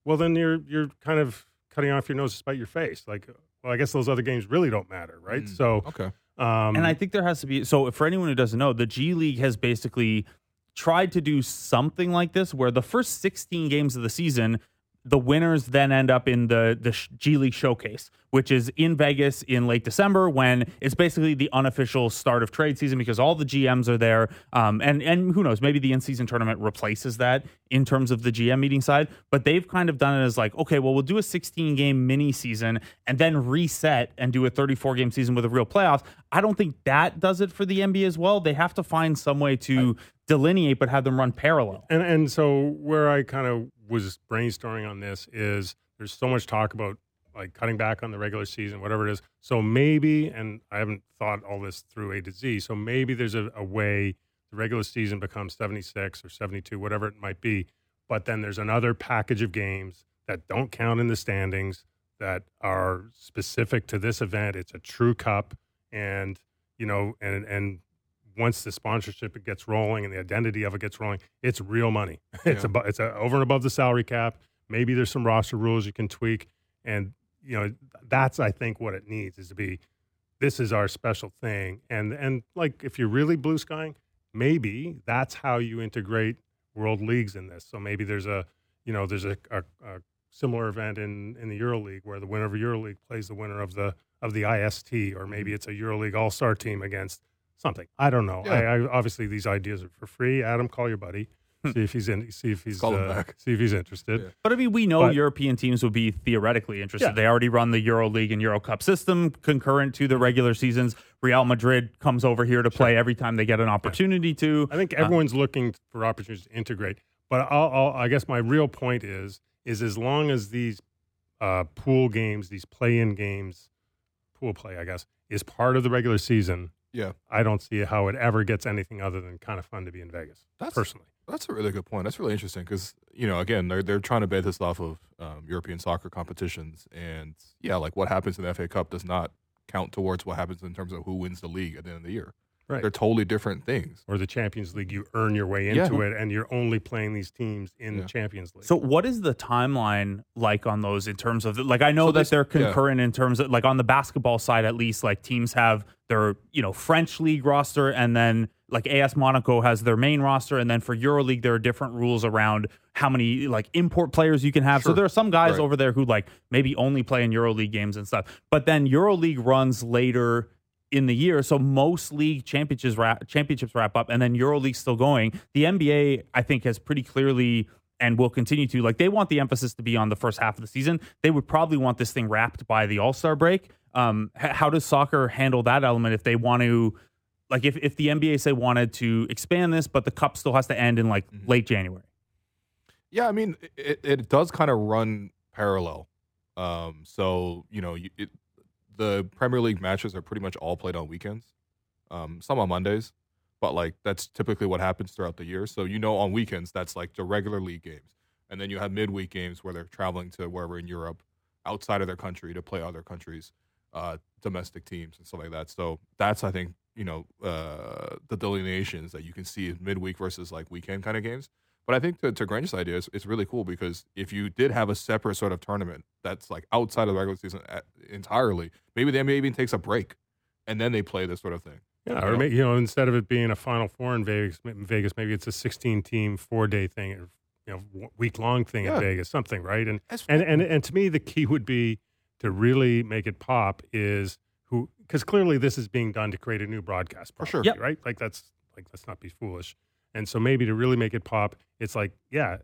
well, then you're you're kind of cutting off your nose to spite your face. Like, well, I guess those other games really don't matter, right? Mm. So, Okay. Um, and I think there has to be so for anyone who doesn't know, the G League has basically tried to do something like this where the first 16 games of the season the winners then end up in the the G League showcase, which is in Vegas in late December when it's basically the unofficial start of trade season because all the GMs are there. Um, and and who knows, maybe the in season tournament replaces that in terms of the GM meeting side. But they've kind of done it as like, okay, well, we'll do a 16 game mini season and then reset and do a 34 game season with a real playoffs. I don't think that does it for the NBA as well. They have to find some way to delineate, but have them run parallel. And and so where I kind of was brainstorming on this is there's so much talk about like cutting back on the regular season, whatever it is. So maybe, and I haven't thought all this through A to Z. So maybe there's a, a way the regular season becomes 76 or 72, whatever it might be. But then there's another package of games that don't count in the standings that are specific to this event. It's a true cup, and you know, and and once the sponsorship gets rolling and the identity of it gets rolling, it's real money. [laughs] It's Yeah. about it's a, over and above the salary cap. Maybe there's some roster rules you can tweak, and you know that's I think what it needs is to be. This is our special thing, and and like if you're really blue skying, maybe that's how you integrate world leagues in this. So maybe there's a you know there's a, a, a similar event in in the Euro League where the winner of Euro League plays the winner of the of the IST, or maybe mm-hmm. it's a Euro League All Star team against something. I don't know. Yeah. I, I obviously these ideas are for free. Adam, call your buddy. see if he's in. See if he's Call him uh, back. see if he's interested. Yeah. But I mean, we know But- European teams would be theoretically interested. Yeah. They already run the Euro League and Euro Cup system concurrent to the regular seasons. Real Madrid comes over here to play every time they get an opportunity to. I think Uh, everyone's looking for opportunities to integrate. But I'll, I'll, I guess my real point is is as long as these uh, pool games, these play-in games, pool play, I guess, is part of the regular season. Yeah. I don't see how it ever gets anything other than kind of fun to be in Vegas. That's- personally. That's a really good point. That's really interesting because you know, again, they're they're trying to base this off of um, European soccer competitions, and yeah, like what happens in the FA Cup does not count towards what happens in terms of who wins the league at the end of the year. Right. They're totally different things. Or the Champions League, you earn your way Yeah. into it, and you're only playing these teams in Yeah. the Champions League. So, what is the timeline like on those in terms of like? I know So that this- they're yeah. concurrent in terms of like on the basketball side, at least. Like teams have their you know French league roster, and then like AS Monaco has their main roster, and then for EuroLeague there are different rules around how many like import players you can have. So there are some guys Right. over there who like maybe only play in EuroLeague games and stuff. But then EuroLeague runs later in the year. So most league championships wrap, championships wrap up, and then EuroLeague's still going. The NBA, I think, has pretty clearly and will continue to like they want the emphasis to be on the first half of the season. They would probably want this thing wrapped by the All Star break. Um, how does soccer handle that element if they want to? Like if, if the NBA say wanted to expand this, but the cup still has to end in like Mhm. late January. Yeah, I mean, it, it does kind of run parallel. Um, so you know, you, it, the Premier League matches are pretty much all played on weekends. Um, some on Mondays, but like that's typically what happens throughout the year. So you know, on weekends that's like the regular league games, and then you have midweek games where they're traveling to wherever in Europe, outside of their country to play other countries, uh, domestic teams and stuff like that. So that's I think you know uh, the delineations that you can see midweek versus like weekend kind of games. But I think to, to Grange's idea, it's, it's really cool because if you did have a separate sort of tournament that's like outside of the regular season at, entirely, maybe the NBA even takes a break and then they play this sort of thing. Yeah, You or know? ma- you know, instead of it being a Final Four in Vegas, Vegas, maybe it's a 16 team four day thing, or you know, week long thing Yeah. in Vegas, something, right? And That's and and and to me, the key would be to really make it pop is who because clearly this is being done to create a new broadcast, For sure. Yep. right? Like that's like let's not be foolish. And so maybe to really make it pop, it's like, yeah,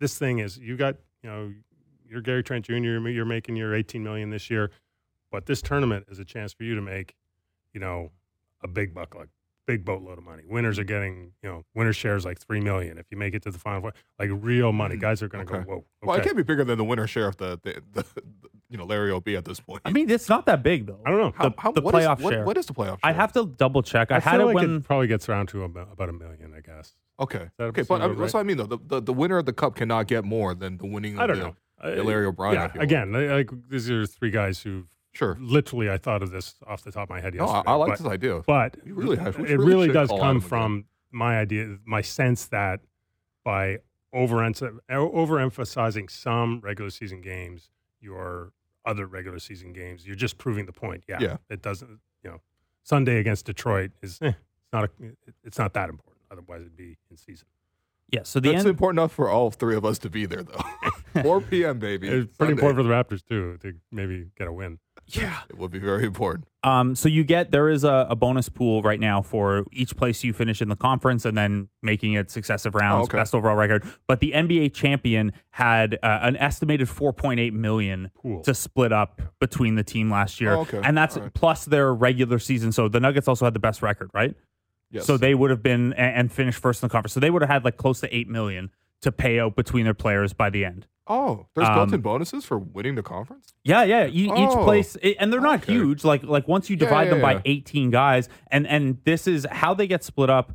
this thing is you got you know you're Gary Trent Jr. You're making your 18 million this year, but this tournament is a chance for you to make, you know, a big buck, like big boatload of money. Winners are getting, you know, winner shares like three million if you make it to the final four, like real money. Mm, Guys are going to okay. go, whoa. Well, it can't be bigger than the winner share of the, the, the you know, Larry OB at this point. I mean, it's not that big though. I don't know. how, the- how, the what is- playoff what- share. what is the playoff share? I have to double check. I, I, had feel it like when it probably gets around to about, about a million, I guess. Okay. Okay, but I about that's what I mean, though. The, the, the winner of the cup cannot get more than the winning I don't the, know. the Uh, Larry O'Brien. Yeah, again, like, like, these are three guys who Sure. literally I thought of this off the top of my head No. I, I like but, this idea. But You really have- it really really does come Adam again. from my idea, my sense that by over overemphasizing some regular season games, your other regular season games, you're just proving the point. Yeah, Yeah. it doesn't. You know, Sunday against Detroit is eh, it's not a, it's not that important. Otherwise, it'd be in season. Yeah. So the That's end, important enough for all three of us to be there, though. [laughs] 4 p.m., baby. It's pretty Sunday. important for the Raptors too to maybe get a win. yeah. It would be very important. Um, so you get there is a, a bonus pool right now for each place you finish in the conference and then making it successive rounds, Oh, okay. best overall record. But the NBA champion had uh, an estimated 4.8 million Cool. to split up between the team last year, Oh, okay. and that's All right. plus their regular season. So the Nuggets also had the best record, right? Yes. So they would have been and, and finished first in the conference. So they would have had like close to eight million to pay out between their players by the end. oh, there's Um, built-in bonuses for winning the conference. Yeah, yeah. E- Each Oh, place, and they're not okay. huge. Like like once you divide yeah, them by 18 guys, and and this is how they get split up.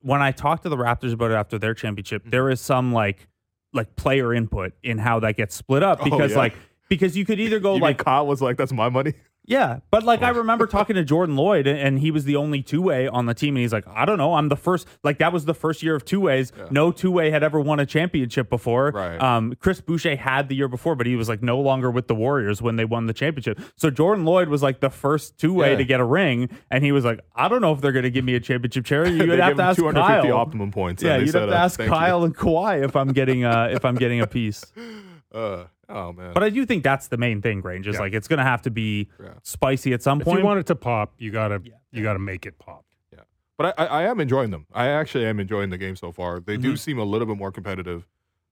When I talked to the Raptors about it after their championship, Mm-hmm. there is some like like player input in how that gets split up Oh, because yeah. like because you could either go mean like Kyle was like, "That's my money." Yeah, but like I remember [laughs] talking to Jordan Lloyd, and he was the only two way on the team, and he's like, I don't know, I'm the first. Like that was the first year of two ways. Yeah. No two way had ever won a championship before. Right. Um, Chris Boucher had the year before, but he was like no longer with the Warriors when they won the championship. So Jordan Lloyd was like the first two way Yeah. to get a ring, and he was like, I don't know if they're going to give me a championship chair. [laughs] You'd have to ask 250 Kyle. optimum points. Yeah, you'd have to ask thank you. Kyle and Kawhi if I'm getting uh if I'm getting a piece. [laughs] Uh, oh man. But I do think that's the main thing, Grange. Is Yeah. like it's going to have to be Yeah. spicy at some If point. you want it to pop, you gotta you gotta make it pop. Yeah, but I, I, I am enjoying them. I actually am enjoying the game so far. They Mm-hmm. do seem a little bit more competitive,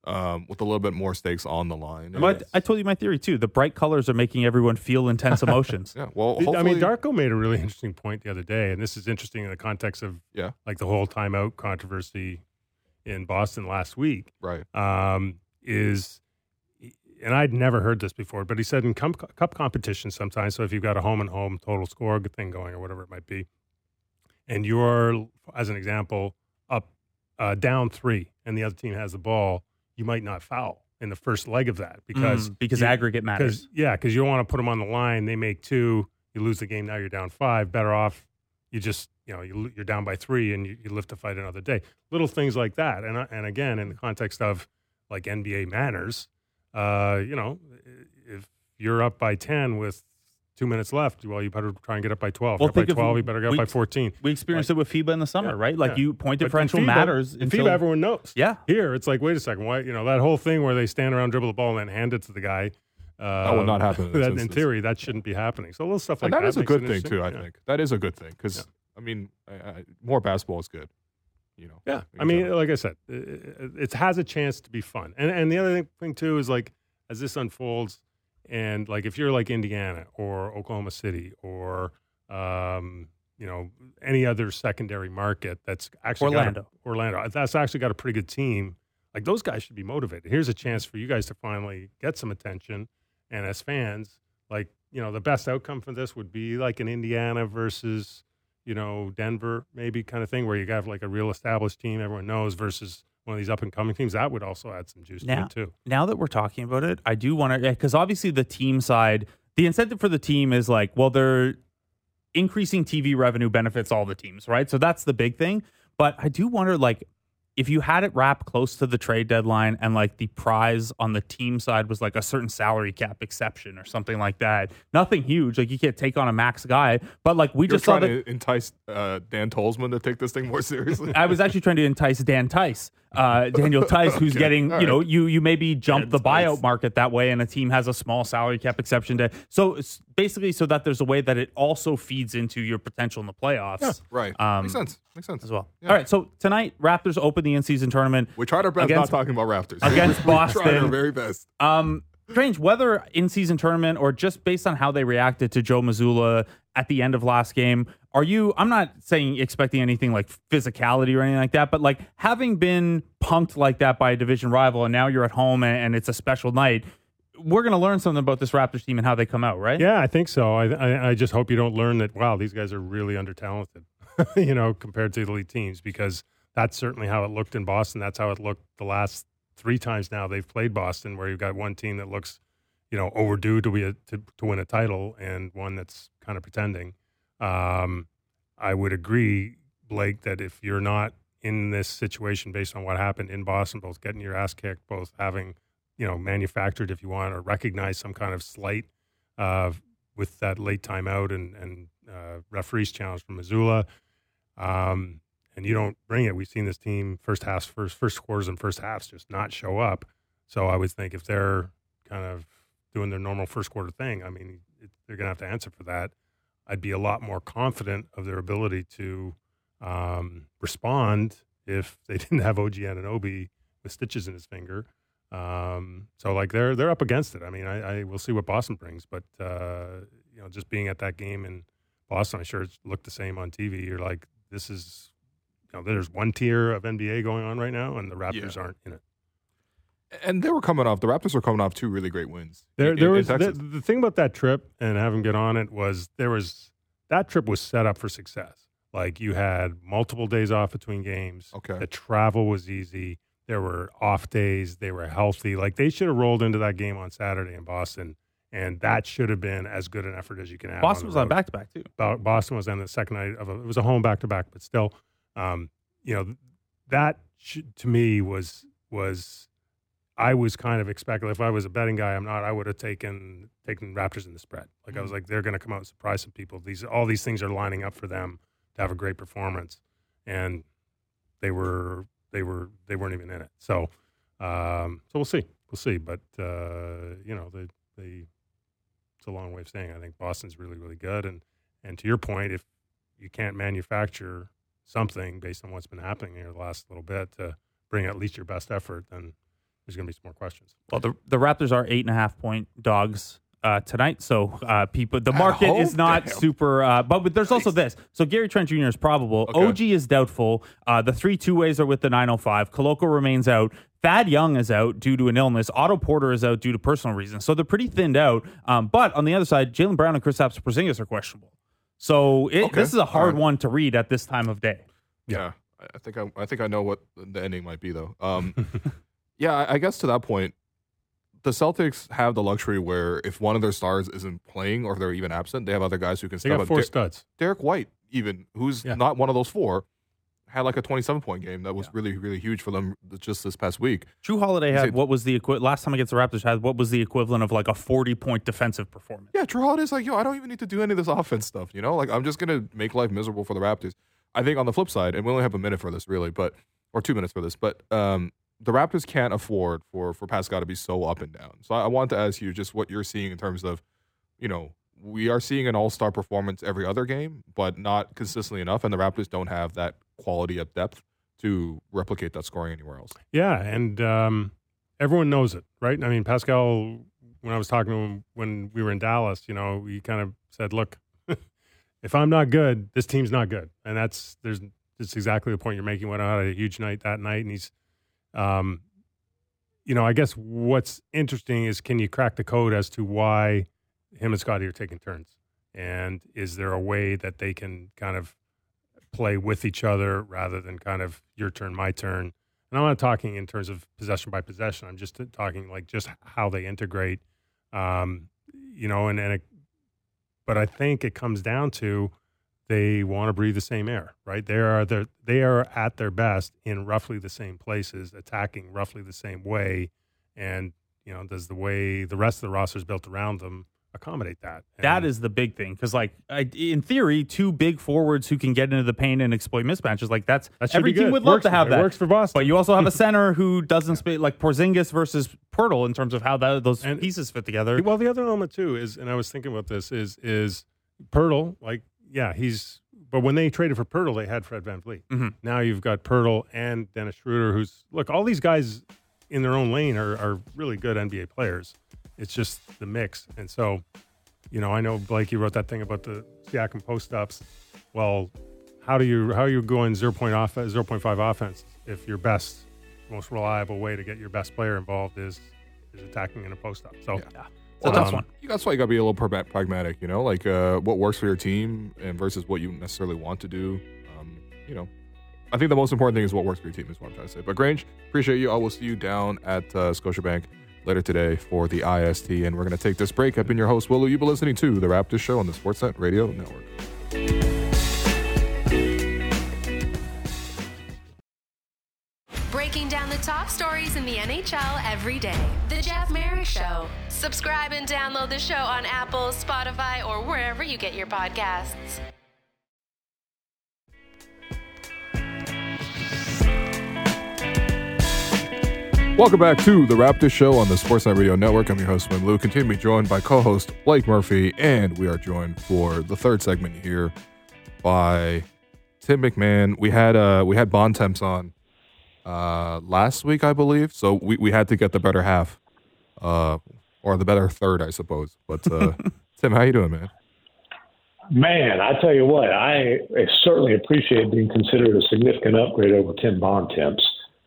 um, with a little bit more stakes on the line. But I told you my theory too. The bright colors are making everyone feel intense [laughs] emotions. yeah, well, I mean, Darko made a really interesting point the other day, and this is interesting in the context of Yeah. like the whole timeout controversy in Boston last week. right? um, is, and I'd never heard this before, but he said in cup, cup competitions sometimes, so if you've got a home and home total score thing going or whatever it might be, and you're, as an example, up uh, down three, and the other team has the ball, you might not foul in the first leg of that because Mm, because you- aggregate matters. because yeah, because you don't want to put them on the line. They make two, you lose the game. Now you're down five. Better off you just you know you, you're down by three and you, you live to fight another day. Little things like that. And and again, in the context of like NBA manners, uh, you know, if you're up by ten with two minutes left, well, you better try and get up by twelve. Well, You're by think of- twelve, you better get up we- by fourteen. We experienced it with FIBA in the summer, Yeah, right? Like yeah. you point But differential FIBA- matters. In until- FIBA, everyone knows. yeah. Here, it's like, wait a second, why? You know that whole thing where they stand around, dribble the ball, and then hand it to the guy. Uh, That would not happen in [laughs] that, in theory, that shouldn't be happening. So little stuff like and that is a good thing too. I Yeah. think that is a good thing because Yeah. I mean, I, I, more basketball is good. You know. Yeah, I mean, general. like I said, it, it has a chance to be fun. And and the other thing, thing too is like as this unfolds, and like if you're like Indiana or Oklahoma City or um, you know any other secondary market that's actually got a- Orlando. Orlando, that's actually got a pretty good team. Like those guys should be motivated. Here's a chance for you guys to finally get some attention, and as fans, like you know, the best outcome for this would be like an Indiana versus you know, Denver maybe kind of thing where you have like a real established team everyone knows versus one of these up and coming teams. That would also add some juice Now- to it too. now that we're talking about it, I do want to because obviously the team side, the incentive for the team is like, well, they're increasing TV revenue benefits all the teams, right? So that's the big thing. But I do wonder, like, if you had it wrapped close to the trade deadline and like the prize on the team side was like a certain salary cap exception or something like that, nothing huge. Like you can't take on a max guy, but like we You're just saw trying that. to entice uh, Dan Tolzman to take this thing more [laughs] seriously. I was actually trying to entice Dan Tice, uh, Daniel [laughs] Tice, who's Okay, getting, all you know, right. you you maybe jump the buyout market that way, and a team has a small salary cap exception to. So basically, so that there's a way that it also feeds into your potential in the playoffs yeah, right. Um, Makes sense. Makes sense as well. Yeah. All right, so tonight Raptors open the in-season tournament We tried our best Against- not talking about Raptors against [laughs] we tried our Boston. very best. Um, strange whether in season tournament or just based on how they reacted to Joe Mazzulla at the end of last game. Are you? I'm not saying expecting anything like physicality or anything like that, but like having been punked like that by a division rival, and now you're at home and, and it's a special night. We're going to learn something about this Raptors team and how they come out, right? Yeah, I think so. I, I I just hope you don't learn that. Wow, these guys are really under talented, [laughs] you know, compared to the elite teams because that's certainly how it looked in Boston. That's how it looked the last three times now they've played Boston, where you've got one team that looks, you know, overdue to be a, to, to win a title, and one that's kind of pretending. Um, I would agree, Blake, that if you're not in this situation based on what happened in Boston, both getting your ass kicked, both having, you know, manufactured, if you want, or recognize some kind of slight uh, with that late timeout and and uh, referees challenge from Mazzulla, um, and you don't bring it. We've seen this team first halves, first first quarters, and first halves just not show up. So I would think if they're kind of doing their normal first quarter thing, I mean, it, they're going to have to answer for that. I'd be a lot more confident of their ability to um, respond if [laughs] they didn't have OG Anunoby with stitches in his finger. Um, so like they're they're up against it. I mean, I, I will see what Boston brings, but uh, you know, just being at that game in Boston, I'm sure it looked the same on TV. You're like, this is, you know, there's one tier of NBA going on right now, and the Raptors Yeah. aren't in it. And they were coming off. The Raptors were coming off two really great wins. There, in- there was the, Texas. the thing about that trip and having get on it was there was that trip was set up for success. Like you had multiple days off between games. Okay. The travel was easy. There were off days. They were healthy. Like they should have rolled into that game on Saturday in Boston, and that should have been as good an effort as you can have. Boston on was on road. back to back too. Boston was on the second night of a, it was a home back to back, but still, um, you know, that to me was was I was kind of expecting if I was a betting guy, I'm not. I would have taken taken Raptors in the spread. Like I was like, they're going to come out and surprise some people. These all these things are lining up for them to have a great performance, and they were they were they weren't even in it. So um, so we'll see, we'll see. But uh, you know, they they it's a long way of saying I think Boston's really really good, and and to your point, if you can't manufacture something based on what's been happening here the last little bit to bring at least your best effort, then there's going to be some more questions. Well, the the Raptors are eight and a half point dogs uh, tonight, so uh, people the market is not Damn. super. Uh, but, but there's also this. So Gary Trent Jr. is probable. Okay. OG is doubtful. Uh, the three two ways are with the 905. Koloko remains out. Thad Young is out due to an illness. Otto Porter is out due to personal reasons. So they're pretty thinned out. Um, but on the other side, Jaylen Brown and Kristaps Porzingis are questionable. So it, Okay. this is a hard All right. one to read at this time of day. Yeah, I- I think I, I think I know what the ending might be though. Um, [laughs] yeah, I, I guess to that point, the Celtics have the luxury where if one of their stars isn't playing or if they're even absent, they have other guys who can They step got up. four Der- studs. Derrick White, even who's Yeah. not one of those four, had like a 27 point game that was really really huge for them just this past week. Jrue Holiday had what was the equi- last time against the Raptors had what was the equivalent of like a 40 point defensive performance. Yeah, Jrue Holiday's like, yo, I don't even need to do any of this offense stuff. You know, like I'm just gonna make life miserable for the Raptors. I think on the flip side, and we only have a minute for this, really, but or two minutes for this, but um, the Raptors can't afford for for Pascal to be so up and down. So I, I want to ask you just what you're seeing in terms of, you know, we are seeing an All Star performance every other game, but not consistently enough, and the Raptors don't have that quality of depth to replicate that scoring anywhere else. Yeah, and um, everyone knows it, right? I mean, Pascal, when I was talking to him when we were in Dallas, you know, he kind of said, "Look, [laughs] if I'm not good, this team's not good," and that's there's that's exactly the point you're making. Went out had a huge night that night, and he's, um, you know, I guess what's interesting is can you crack the code as to why him and Scotty are taking turns, and is there a way that they can kind of play with each other rather than kind of your turn, my turn. And I'm not talking in terms of possession by possession. I'm just talking like just how they integrate, um, you know. And, and it, but I think it comes down to they want to breathe the same air, right? They are they are at their best in roughly the same places, attacking roughly the same way, and you know, does the way the rest of the roster is built around them accommodate that? That And- is the big thing because, like, I, in theory, two big forwards who can get into the paint and exploit mismatches, like that's that every team would love Works to have it that. Works for Boston. But you also have a [laughs] center who doesn't space like Porzingis versus Poeltl in terms of how that, those And- pieces fit together. Well, the other element too is, and I was thinking about this is is Poeltl. Like, yeah, he's. But when they traded for Poeltl, they had Fred VanVleet. Mhm. Now you've got Poeltl and Dennis Schroeder, who's look. All these guys in their own lane are are really good NBA players. It's just the mix, and so you know, I know Blake. You wrote that thing about the Siakam post ups. Well, how do you how are you going zero point off zero point five offense if your best most reliable way to get your best player involved is is attacking in a post up? So. Yeah. It's a tough Um, one. You that's why you got to be a little pragmatic, you know, like uh, what works for your team and versus what you necessarily want to do. Um, you know, I think the most important thing is what works for your team is what I'm trying to say. But Grange, appreciate you. I will see you down at uh, Scotiabank later today for the IST, and we're going to take this break. I've been your host, Will Lou. You've been listening to the Raptors Show on the Sportsnet Radio Network. Breaking down the top stories in the NHL every day. The Jeff Merrick Show. Subscribe and download the show on Apple, Spotify, or wherever you get your podcasts. Welcome back to the Raptor Show on the Sportsnet Radio Network. I'm your host, Will Lou. Continue to be joined by co-host Blake Murphy, and we are joined for the third segment here by Tim MacMahon. We had uh we had Bontemps on uh last week, I believe. So we, we had to get the better half. Uh or the better third, I suppose. But uh [laughs] Tim, how you doing, man? Man, I tell you what, I certainly appreciate being considered a significant upgrade over Tim Bontemps.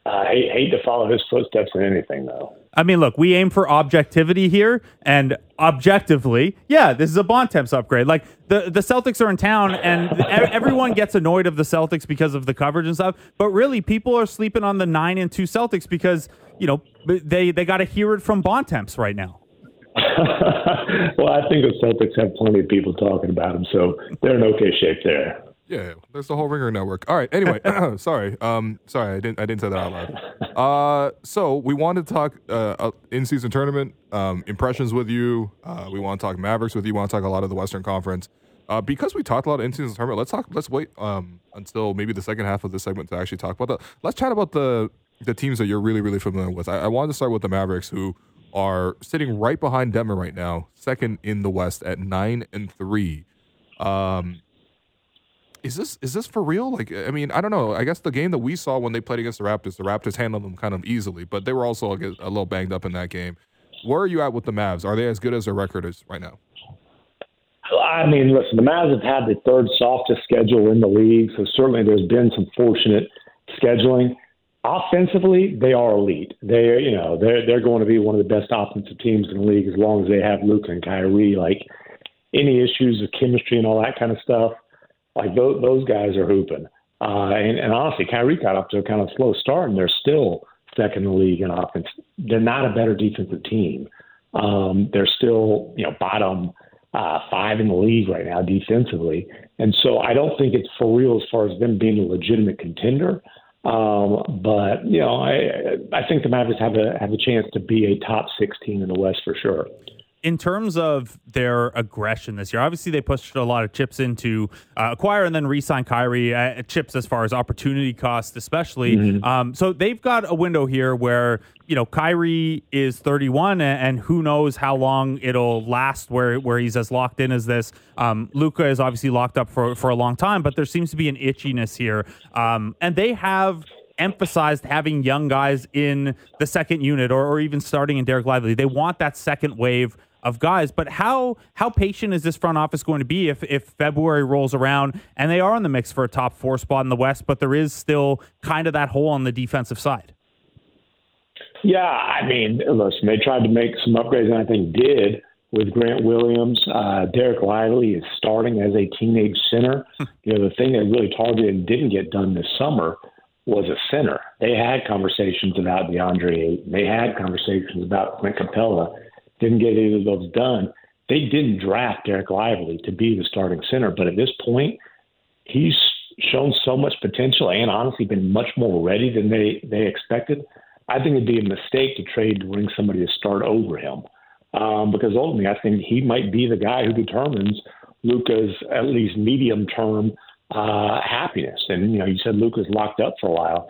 Uh, I hate, to follow his footsteps in anything, though. I mean, look, we aim for objectivity here, and objectively, yeah, this is a Bontemps upgrade. Like the the Celtics are in town, and everyone gets annoyed of the Celtics because of the coverage and stuff. But really, people are sleeping on the nine and two Celtics because you know they they got to hear it from Bontemps right now. [laughs] well, I think the Celtics have plenty of people talking about them, so they're in okay shape there. Yeah, there's the whole Ringer network. All right. Anyway, [laughs] [clears throat] sorry. Um, sorry, I didn't. I didn't say that out loud. [laughs] Uh, so we wanted to talk uh, uh, in-season tournament um, impressions with you. Uh, we want to talk Mavericks with you. We want to talk a lot of the Western Conference. Uh, because we talked a lot of in-season tournament, let's talk. Let's wait um, until maybe the second half of this segment to actually talk about that. Let's chat about the the teams that you're really really familiar with. I, I wanted to start with the Mavericks, who are sitting right behind Denver right now, second in the West at nine and three. Um, is this is this for real? Like, I mean, I don't know. I guess the game that we saw when they played against the Raptors, the Raptors handled them kind of easily, but they were also a, a little banged up in that game. Where are you at with the Mavs? Are they as good as their record is right now? I mean, listen, the Mavs have had the third softest schedule in the league, so certainly there's been some fortunate scheduling. Offensively, they are elite. They, you know, they're they're going to be one of the best offensive teams in the league as long as they have Luka and Kyrie. Like any issues of chemistry and all that kind of stuff, like those, those guys are hooping. Uh, and, and honestly, Kyrie got up to a kind of slow start, and they're still second in the league in offense. They're not a better defensive team. Um, they're still, you know, bottom uh, five in the league right now defensively, and so I don't think it's for real as far as them being a legitimate contender. Um, but you know, I I think the Mavericks have a have a chance to be a top sixteen in the West for sure in terms of their aggression this year, obviously they pushed a lot of chips into uh, acquire and then re-sign Kyrie uh, chips as far as opportunity cost, especially. Mm-hmm. Um, so they've got a window here where you know Kyrie is 31, and, who knows how long it'll last where where he's as locked in as this. Um, Luka is obviously locked up for for a long time, but there seems to be an itchiness here, um, and they have emphasized having young guys in the second unit or, or even starting in Dereck Lively. They want that second wave of guys. But how how patient is this front office going to be if if February rolls around and they are in the mix for a top four spot in the West, but there is still kind of that hole on the defensive side? Yeah, I mean, listen, they tried to make some upgrades, and I think did with Grant Williams. Uh, Dereck Lively is starting as a teenage center. [laughs] you know, the thing that really targeted and didn't get done this summer was a center. They had conversations about DeAndre Ayton. They had conversations about Clint Capela didn't get either of those done. They didn't draft Dereck Lively to be the starting center, but at this point, he's shown so much potential and honestly been much more ready than they they expected. I think it'd be a mistake to trade to bring somebody to start over him, um, because ultimately I think he might be the guy who determines Luka's at least medium term uh, happiness. And you know, you said Luka's locked up for a while.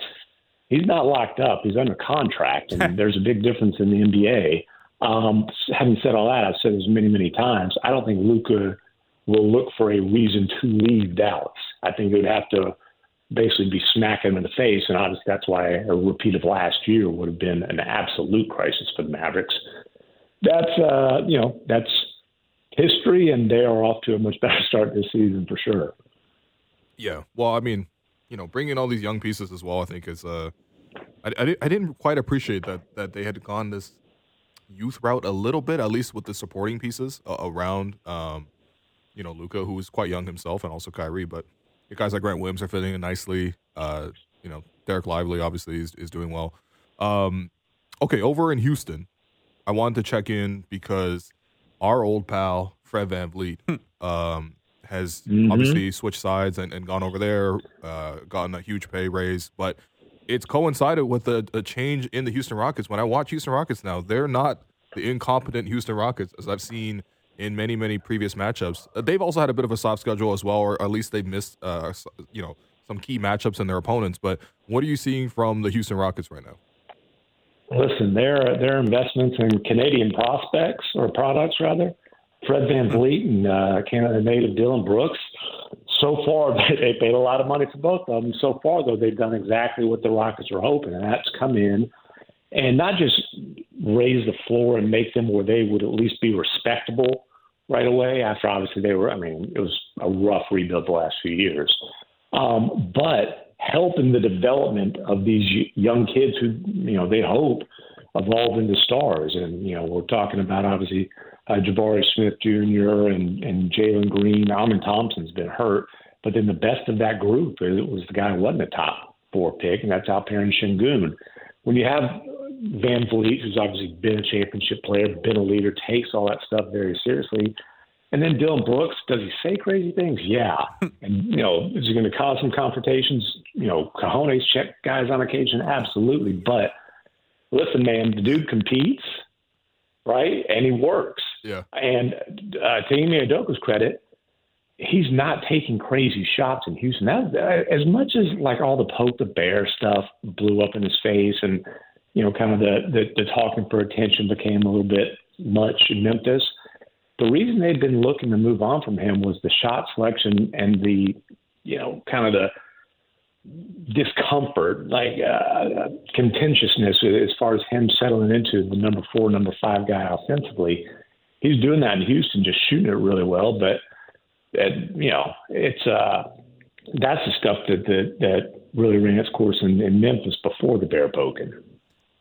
He's not locked up. He's under contract, and [laughs] there's a big difference in the NBA. Um, having said all that, I've said this many, many times. I don't think Luka will look for a reason to leave Dallas. I think it would have to basically be smacking him in the face, and obviously that's why a repeat of last year would have been an absolute crisis for the Mavericks. That's uh, you know that's history, and they are off to a much [laughs] better start this season for sure. Yeah, well, I mean, you know, bringing all these young pieces as well, I think is uh, I, I, I didn't quite appreciate that that they had gone this youth route a little bit, at least with the supporting pieces uh, around, um, you know, Luka, who is quite young himself, and also Kyrie. But guys like Grant Williams are fitting in nicely. Uh, you know, Dereck Lively obviously is, is doing well. Um, okay, over in Houston, I wanted to check in because our old pal Fred VanVleet hmm. um, has mm-hmm. obviously switched sides and, and gone over there, uh, gotten a huge pay raise. But it's coincided with a, a change in the Houston Rockets. When I watch Houston Rockets now, they're not the incompetent Houston Rockets as I've seen in many many previous matchups. Uh, they've also had a bit of a soft schedule as well, or at least they've missed uh, you know some key matchups in their opponents. But what are you seeing from the Houston Rockets right now? Listen, their their investments in Canadian prospects or products rather, Fred VanVleet and uh, Canada native Dillon Brooks. So far, [laughs] they, paid a lot of money for both of them. So far, though, they've done exactly what the Rockets were hoping, and that's come in and not just raise the floor and make them where they would at least be respectable right away. After obviously they were, I mean, it was a rough rebuild the last few years, um, but helping the development of these young kids who, you know, they hope evolve into stars. And you know, we're talking about obviously uh, Jabari Smith Jr. and and Jalen Green. Amen Thompson's been hurt, but then the best of that group it was the guy who wasn't a top four pick, and that's Alperen Sengun. When you have VanVleet, who's obviously been a championship player, been a leader, takes all that stuff very seriously. And then Dillon Brooks, does he say crazy things? Yeah. [laughs] And, you know, is he going to cause some confrontations? You know, cojones check guys on occasion? Absolutely. But listen, man, the dude competes, right? And he works. Yeah. And uh, to Ime Udoka's credit, he's not taking crazy shots in Houston. That, as much as like all the poke the bear stuff blew up in his face, and you know, kind of the, the the talking for attention became a little bit much in Memphis. The reason they'd been looking to move on from him was the shot selection and the, you know, kind of the discomfort, like uh, contentiousness as far as him settling into the number four, number five guy offensively. He's doing that in Houston, just shooting it really well. But and, you know, it's uh, that's the stuff that that, that really ran its course in, in Memphis before the bear poking.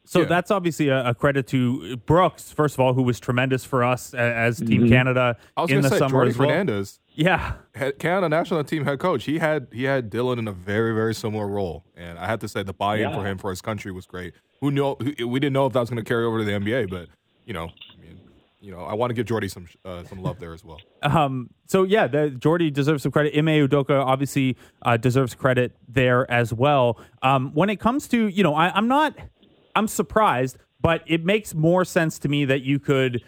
So Yeah. that's obviously a, a credit to Brooks, first of all, who was tremendous for us a- as Team Mm-hmm. Canada I was in the say summer Jordy as well. Fernandez, Yeah, head, Canada national team head coach. He had he had Dillon in a very very similar role, and I had to say the buy-in Yeah. for him for his country was great. Who know who- we didn't know if that was going to carry over to the NBA, but you know, I mean, you know, I want to give Jordy some uh, some love there as well. [laughs] Um, so yeah, the, Jordy deserves some credit. Ime Udoka obviously uh, deserves credit there as well. Um, when it comes to you know, I, I'm not, I'm surprised, but it makes more sense to me that you could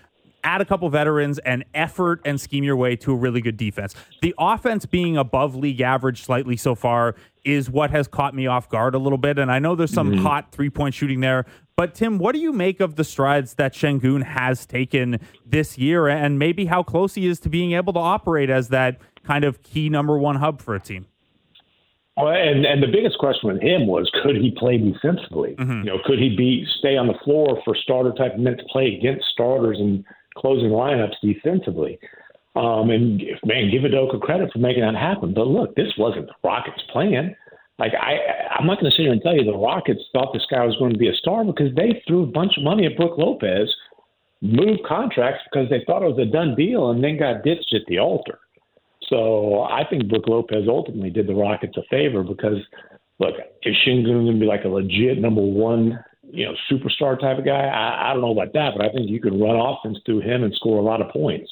add a couple veterans and effort and scheme your way to a really good defense. The offense being above league average slightly so far is what has caught me off guard a little bit. And I know there's some mm-hmm. hot three point shooting there. But Tim, what do you make of the strides that Sengun has taken this year and maybe how close he is to being able to operate as that kind of key number one hub for a team? Well, and and the biggest question with him was could he play defensively? You know, could he be stay on the floor for starter type minutes to play against starters and closing lineups defensively? Um, and man, give Udoka credit for making that happen. But look, this wasn't the Rockets' plan. Like I, I'm not going to sit here and tell you the Rockets thought this guy was going to be a star because they threw a bunch of money at Brooke Lopez, moved contracts because they thought it was a done deal, and then got ditched at the altar. So I think Brooke Lopez ultimately did the Rockets a favor because, look, is Sengun going to be like a legit number one, you know, superstar type of guy? I, I don't know about that, but I think you could run offense through him and score a lot of points.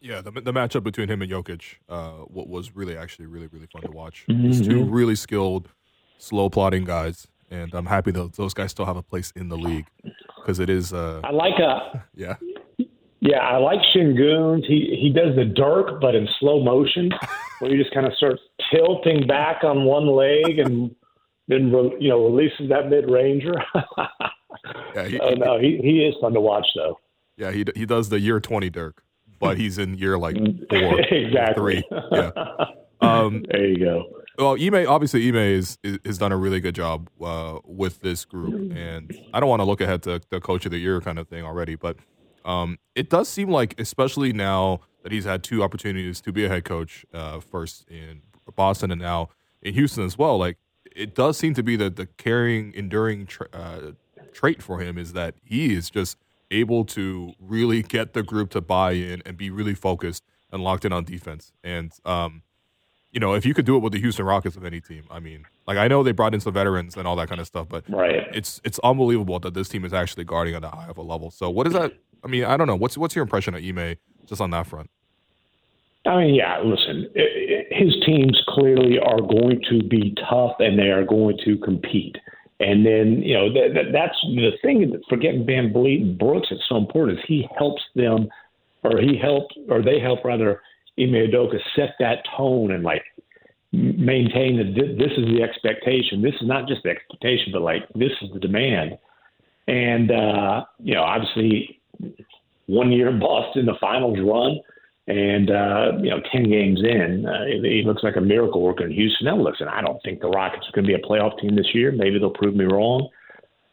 Yeah, the, the matchup between him and Jokic, uh, what was really actually really really fun to watch. These two really skilled, slow plotting guys, and I'm happy that those guys still have a place in the league because it is. Uh, I like a. [laughs] yeah, Yeah, I like Sengun. He he does the Dirk, but in slow motion, where he just kind of starts tilting back on one leg and then re, you know releases that mid ranger. [laughs] yeah, he, oh no, he he is fun to watch though. yeah. He he does the year 20 Dirk, but he's in year like [laughs] four, exactly. three. Yeah. Um, [laughs] There you go. Well, Ime obviously Ime is, is has done a really good job uh, with this group, and I don't want to look ahead to the coach of the year kind of thing already, but um, it does seem like, especially now that he's had two opportunities to be a head coach, uh, first in Boston and now in Houston as well. Like it does seem to be that the carrying, enduring tra- uh, trait for him is that he is just able to really get the group to buy in and be really focused and locked in on defense, and um, you know, if you could do it with the Houston Rockets of any team, I mean, like I know they brought in some veterans and all that kind of stuff, but Right. it's it's unbelievable that this team is actually guarding at that high of a level. So what is that? I mean, I don't know. What's what's your impression of Ime just on that front? I mean, yeah. Listen, his teams clearly are going to be tough, and they are going to compete. And then, you know, that, that, that's the thing. For getting VanVleet and Brooks, it's so important. Is he helps them, or he helped, or they help rather, Ime Udoka set that tone and like maintain that this is the expectation. This is not just the expectation, but like this is the demand. And uh, you know, obviously, one year in Boston, the finals run, and uh, you know, ten games in, uh, he looks like a miracle worker in Houston. Now, listen, I don't think the Rockets are going to be a playoff team this year. Maybe they'll prove me wrong.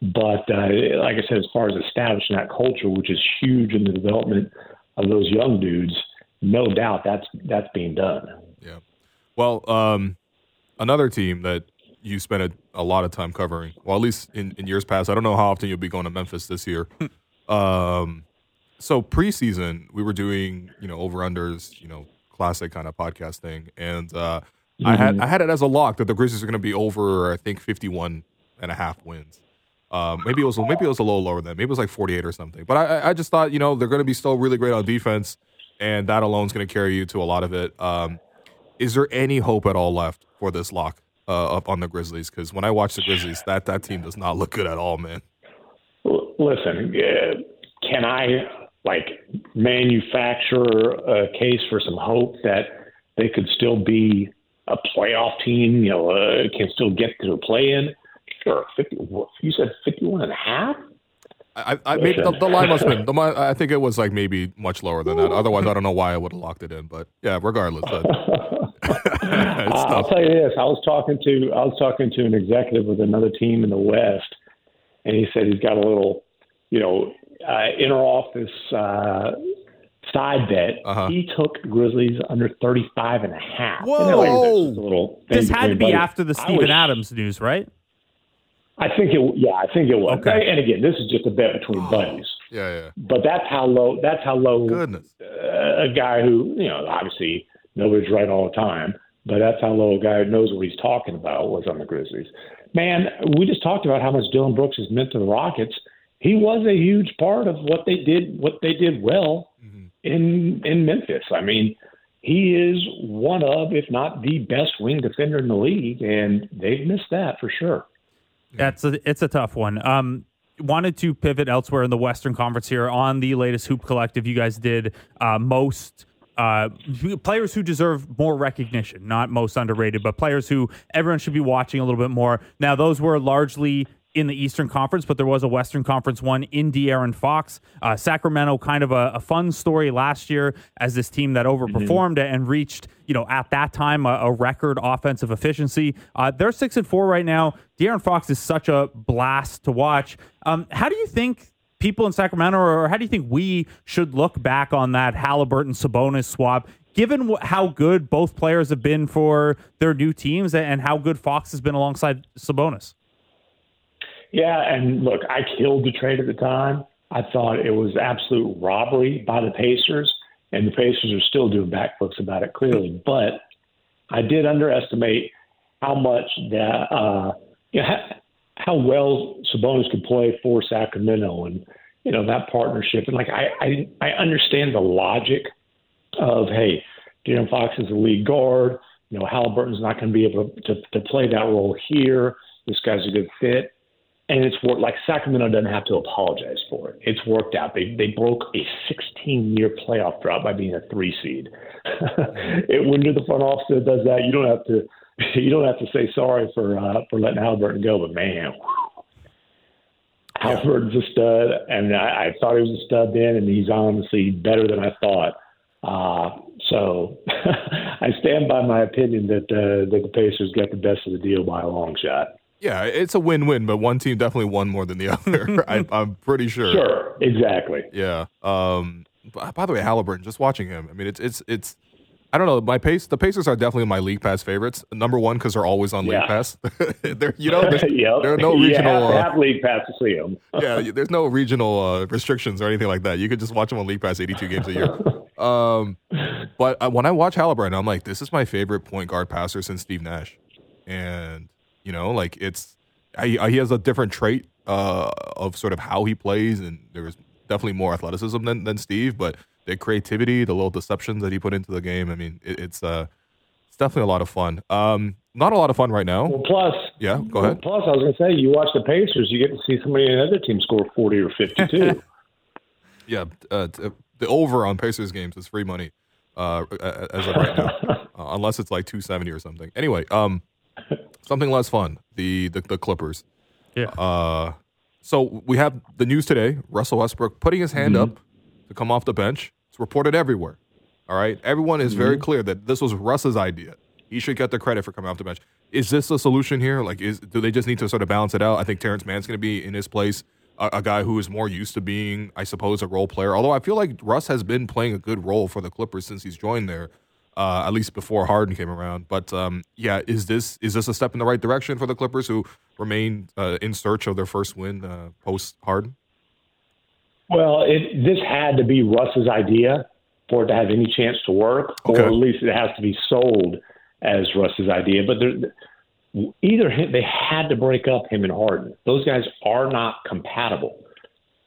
But uh, like I said, as far as establishing that culture, which is huge in the development of those young dudes, no doubt that's that's being done. Well, um, another team that you spent a, a lot of time covering, well, at least in, in years past. I don't know how often you'll be going to Memphis this year. [laughs] um, so preseason, we were doing you know over unders, you know classic kind of podcast thing, and uh, I had I had it as a lock that the Grizzlies are going to be over. I think 51 and a half wins. Um, maybe it was maybe it was a little lower than that. Maybe it was like 48 or something. But I, I- I just thought you know they're going to be still really great on defense, and that alone is going to carry you to a lot of it. Um, is there any hope at all left for this lock uh, up on the Grizzlies? Because when I watch the Grizzlies, that that team does not look good at all, man. Listen, uh, can I like manufacture a case for some hope that they could still be a playoff team? You know, uh, can still get to the play-in. Sure, fifty. You said fifty-one and a half. I, I maybe the, the line must have been. The, I think it was like maybe much lower than that. Otherwise, I don't know why I would have locked it in. But yeah, regardless, it's [laughs] [laughs] I'll tough. tell you this: I was talking to I was talking to an executive with another team in the West, and he said he's got a little, you know, uh, inner office uh, side bet. Uh-huh. He took Grizzlies under 35 and a half. Whoa! And they're like, "This little This had to be buddies." after the I Steven was- Adams news, right? I think it. Yeah, I think it was. Okay. And again, this is just a bet between buddies. Yeah, yeah. But that's how low. That's how low. Goodness. uh, a guy who, you know, obviously nobody's right all the time, but that's how low a guy who knows what he's talking about was on the Grizzlies. Man, we just talked about how much Dillon Brooks has meant to the Rockets. He was a huge part of what they did, what they did well in in Memphis. I mean, he is one of, if not the best wing defender in the league, and they've missed that for sure. That's a, it's a tough one. Um, wanted to pivot elsewhere in the Western Conference here on the latest Hoop Collective. You guys did uh, most uh, players who deserve more recognition, not most underrated, but players who everyone should be watching a little bit more. Now, those were largely in the Eastern Conference, but there was a Western Conference one in De'Aaron Fox. Uh, Sacramento, kind of a, a fun story last year as this team that overperformed and reached, you know, at that time a, a record offensive efficiency. Uh, they're six and four right now. De'Aaron Fox is such a blast to watch. Um, how do you think? People in Sacramento, or how do you think we should look back on that Halliburton Sabonis swap, given wh- how good both players have been for their new teams and how good Fox has been alongside Sabonis? Yeah, and look, I killed the trade at the time. I thought it was absolute robbery by the Pacers, and the Pacers are still doing backflips about it clearly. But I did underestimate how much that uh, [laughs] you know, how, well Sabonis could play for Sacramento, and you know that partnership. And like I, I, I understand the logic of hey, De'Aaron Fox is a lead guard. You know, Halliburton's not going to be able to, to play that role here. This guy's a good fit and it's worked. Like Sacramento doesn't have to apologize for it. It's worked out. They they broke a 16 year playoff drought by being a three seed. [laughs] it when you're the front office that does that, you don't have to [laughs] you don't have to say sorry for uh, for letting Halliburton go. But man, Halliburton's a stud, and I, I thought he was a stud then, and he's honestly better than I thought. Uh, so [laughs] I stand by my opinion that uh, that the Pacers got the best of the deal by a long shot. Yeah, it's a win-win, but one team definitely won more than the [laughs] other. I, I'm pretty sure. Sure, exactly. Yeah. Um. By the way, Halliburton, just watching him. I mean, it's it's it's. I don't know. My pace. The Pacers are definitely my league pass favorites. Number one because they're always on league pass. [laughs] they're, you [laughs] know, yep. there are no regional. have uh, have league pass to see them. [laughs] yeah, there's no regional uh, restrictions or anything like that. You could just watch them on League Pass 82 games a year. Um, but uh, when I watch Halliburton, I'm like, this is my favorite point guard passer since Steve Nash, and you know, like it's I, I, he has a different trait uh, of sort of how he plays, and there's definitely more athleticism than than Steve, but the creativity, the little deceptions that he put into the game. I mean, it, it's uh, it's definitely a lot of fun. Um, not a lot of fun right now. Well, plus, Yeah, go ahead. Plus, I was going to say, you watch the Pacers, you get to see somebody in another team score forty or fifty-two. [laughs] Yeah, uh, t- the over on Pacers games is free money uh, as of right now, [laughs] uh, unless it's like two seventy or something. Anyway, um, something less fun. The the, the Clippers. Yeah. Uh, so we have the news today. Russell Westbrook putting his hand up to come off the bench. It's reported everywhere. All right, everyone is very clear that this was Russ's idea. He should get the credit for coming off the bench. Is this a solution here? Like, is do they just need to sort of balance it out? I think Terance Mann's going to be in his place, a, a guy who is more used to being, I suppose, a role player. Although I feel like Russ has been playing a good role for the Clippers since he's joined there, uh, at least before Harden came around. But um, yeah, is this is this a step in the right direction for the Clippers, who remain uh, in search of their first win uh, post Harden? Well, it, this had to be Russ's idea for it to have any chance to work, Okay. or at least it has to be sold as Russ's idea. But there, either him, they had to break up him and Harden. Those guys are not compatible.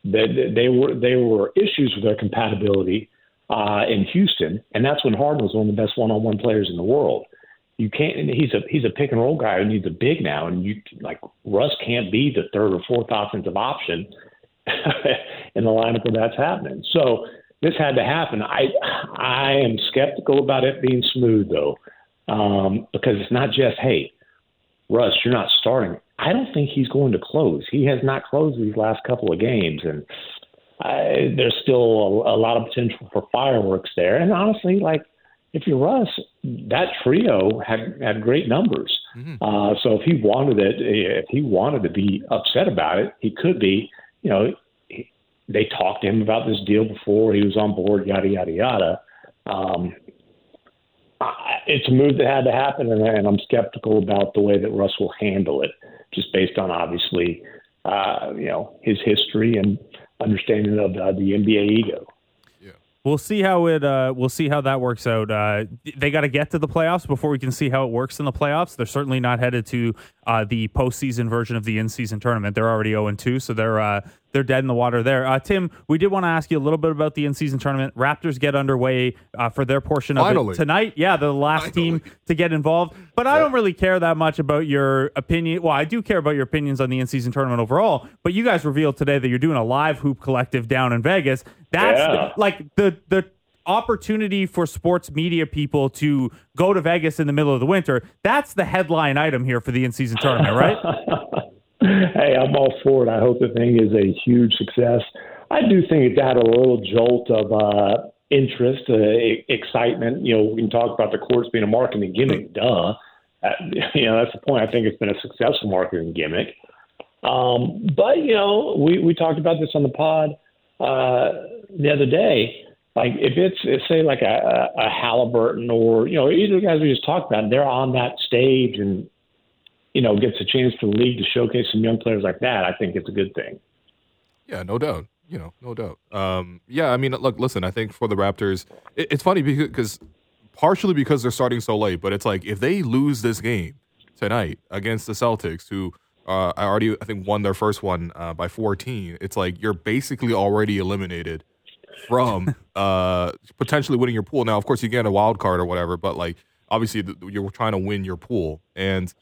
They, they, they were they were issues with their compatibility uh, in Houston, and that's when Harden was one of the best one-on-one players in the world. You can't. and He's a he's a pick and roll guy who needs a big now, and you like Russ can't be the third or fourth offensive option [laughs] in the lineup where that's happening. So this had to happen. I I am skeptical about it being smooth though, um, because it's not just hey, Russ, you're not starting. I don't think he's going to close. He has not closed these last couple of games, and I, there's still a, a lot of potential for fireworks there. And honestly, like if you're Russ, that trio had had great numbers. Uh, so if he wanted it, if he wanted to be upset about it, he could be. You know, they talked to him about this deal before he was on board. Yada yada yada. Um, I- it's a move that had to happen, and, and I'm skeptical about the way that Russ will handle it, just based on obviously, uh, you know, his history and understanding of uh, the NBA ego. We'll see how it. Uh, we'll see how that works out. Uh, they got to get to the playoffs before we can see how it works in the playoffs. They're certainly not headed to uh, the postseason version of the in-season tournament. They're already zero and two, so they're uh, they're dead in the water there. Uh, Tim, we did want to ask you a little bit about the in-season tournament. Raptors get underway uh, for their portion of Finally. it tonight. Yeah, the last team to get involved. But I don't really care that much about your opinion. Well, I do care about your opinions on the in-season tournament overall. But you guys revealed today that you're doing a live hoop collective down in Vegas. That's Yeah. like the the opportunity for sports media people to go to Vegas in the middle of the winter. That's the headline item here for the in-season tournament, right? [laughs] hey, I'm all for it. I hope the thing is a huge success. I do think it's had a little jolt of uh, interest, uh, excitement. You know, we can talk about the courts being a marketing gimmick. Duh. Uh, [laughs] you know, that's the point. I think it's been a successful marketing gimmick. Um, but you know, we we talked about this on the pod uh, the other day. Like if it's, it's say like a, a Halliburton or you know either guys we just talked about, they're on that stage and you know gets a chance for the league to showcase some young players like that. I think it's a good thing. Yeah, no doubt. You know, no doubt. Um, yeah, I mean, look, listen. I think for the Raptors, it, it's funny because partially because they're starting so late, but it's like if they lose this game tonight against the Celtics, who uh, I already I think won their first one uh, by 14, it's like you're basically already eliminated from [laughs] uh, potentially winning your pool. Now, of course, you get a wild card or whatever, but like obviously th- you're trying to win your pool and.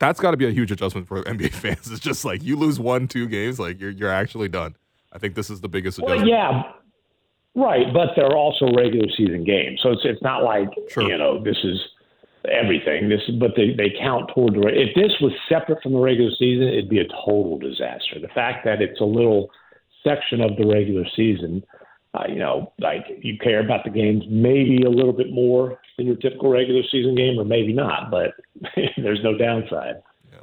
That's got to be a huge adjustment for NBA [laughs] fans. It's just like you lose one, two games, like you're you're actually done. I think this is the biggest Well, adjustment. yeah, right. But they're also regular season games, so it's it's not like Sure. you know this is everything. This, but they they count toward the. If this was separate from the regular season, it'd be a total disaster. The fact that it's a little section of the regular season, uh, you know, like you care about the games maybe a little bit more than your typical regular season game, or maybe not. But [laughs] there's no downside. Yeah.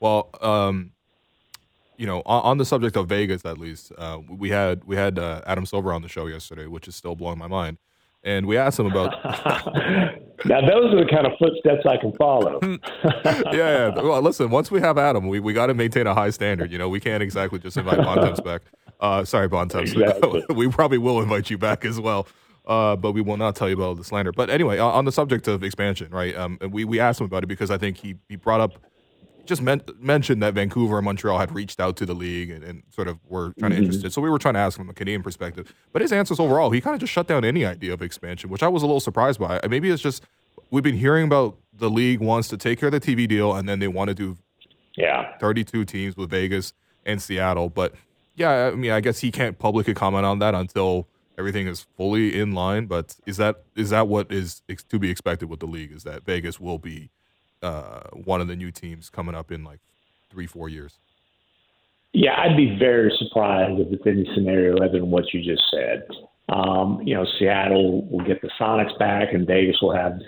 Well, um, you know, on, on the subject of Vegas, at least, uh, we had we had uh, Adam Silver on the show yesterday, which is still blowing my mind. And we asked him about, [laughs] [laughs] Now those are the kind of footsteps I can follow. yeah, yeah. Well, listen, once we have Adam, we, we got to maintain a high standard. You know, we can't exactly just invite Bontemps back. Uh, sorry, Bontemps. [laughs] Exactly. we probably will invite you back as well. Uh, but we will not tell you about the slander. But anyway, on on the subject of expansion, right? Um, we we asked him about it because I think he he brought up just men- mentioned that Vancouver and Montreal had reached out to the league and, and sort of were kind of Mhm. interested. So we were trying to ask him from a Canadian perspective. But his answers overall, he kind of just shut down any idea of expansion, which I was a little surprised by. Maybe it's just we've been hearing about the league wants to take care of the TV deal and then they want to do Yeah. 32 teams with Vegas and Seattle. But yeah, I mean, I guess he can't publicly comment on that until everything is fully in line. But is that is that what is to be expected with the league? Is that Vegas will be uh, one of the new teams coming up in like three, four years? Yeah, I'd be very surprised if it's any scenario other than what you just said. Um, you know, Seattle will get the Sonics back, and Vegas will have,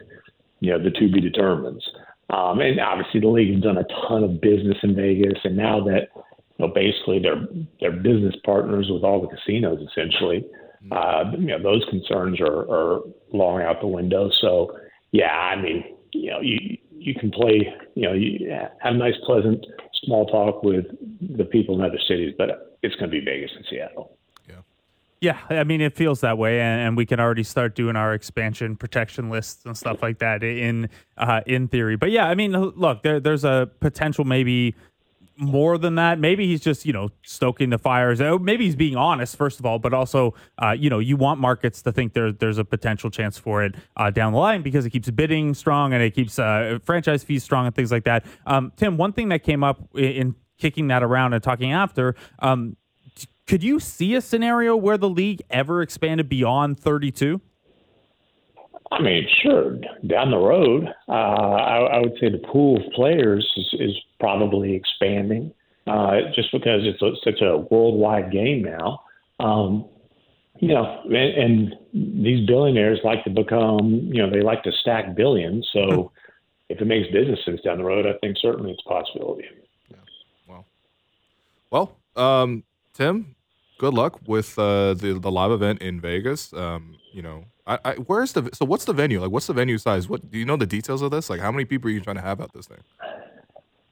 you know, the to be determines. Um, and obviously, the league has done a ton of business in Vegas, and now that you know, basically they're they're business partners with all the casinos, essentially. Uh, you know, those concerns are, are long out the window. So, yeah, I mean, you know, you you can play, you know, you have nice, pleasant small talk with the people in other cities, but it's going to be Vegas and Seattle. Yeah, yeah. I mean, it feels that way, and, and we can already start doing our expansion protection lists and stuff like that in uh, in theory. But yeah, I mean, look, there, there's a potential maybe more than that. Maybe he's just you know stoking the fires. Oh, Maybe he's being honest, first of all, but also uh, you know you want markets to think there there's a potential chance for it uh, down the line because it keeps bidding strong and it keeps uh, franchise fees strong and things like that. Um, Tim, one thing that came up in, in kicking that around and talking after. Um, could you see a scenario where the league ever expanded beyond 32? I mean, sure, down the road, uh, I, I would say the pool of players is, is probably expanding uh, just because it's a, such a worldwide game now. Um, you know, and, and these billionaires like to become, you know, they like to stack billions. So if it makes business sense down the road, I think certainly it's a possibility. Well, um, Tim, good luck with uh, the the live event in Vegas. Um, you know, I, I where's the so what's the venue like? What's the venue size? What do you know the details of this? Like, how many people are you trying to have at this thing?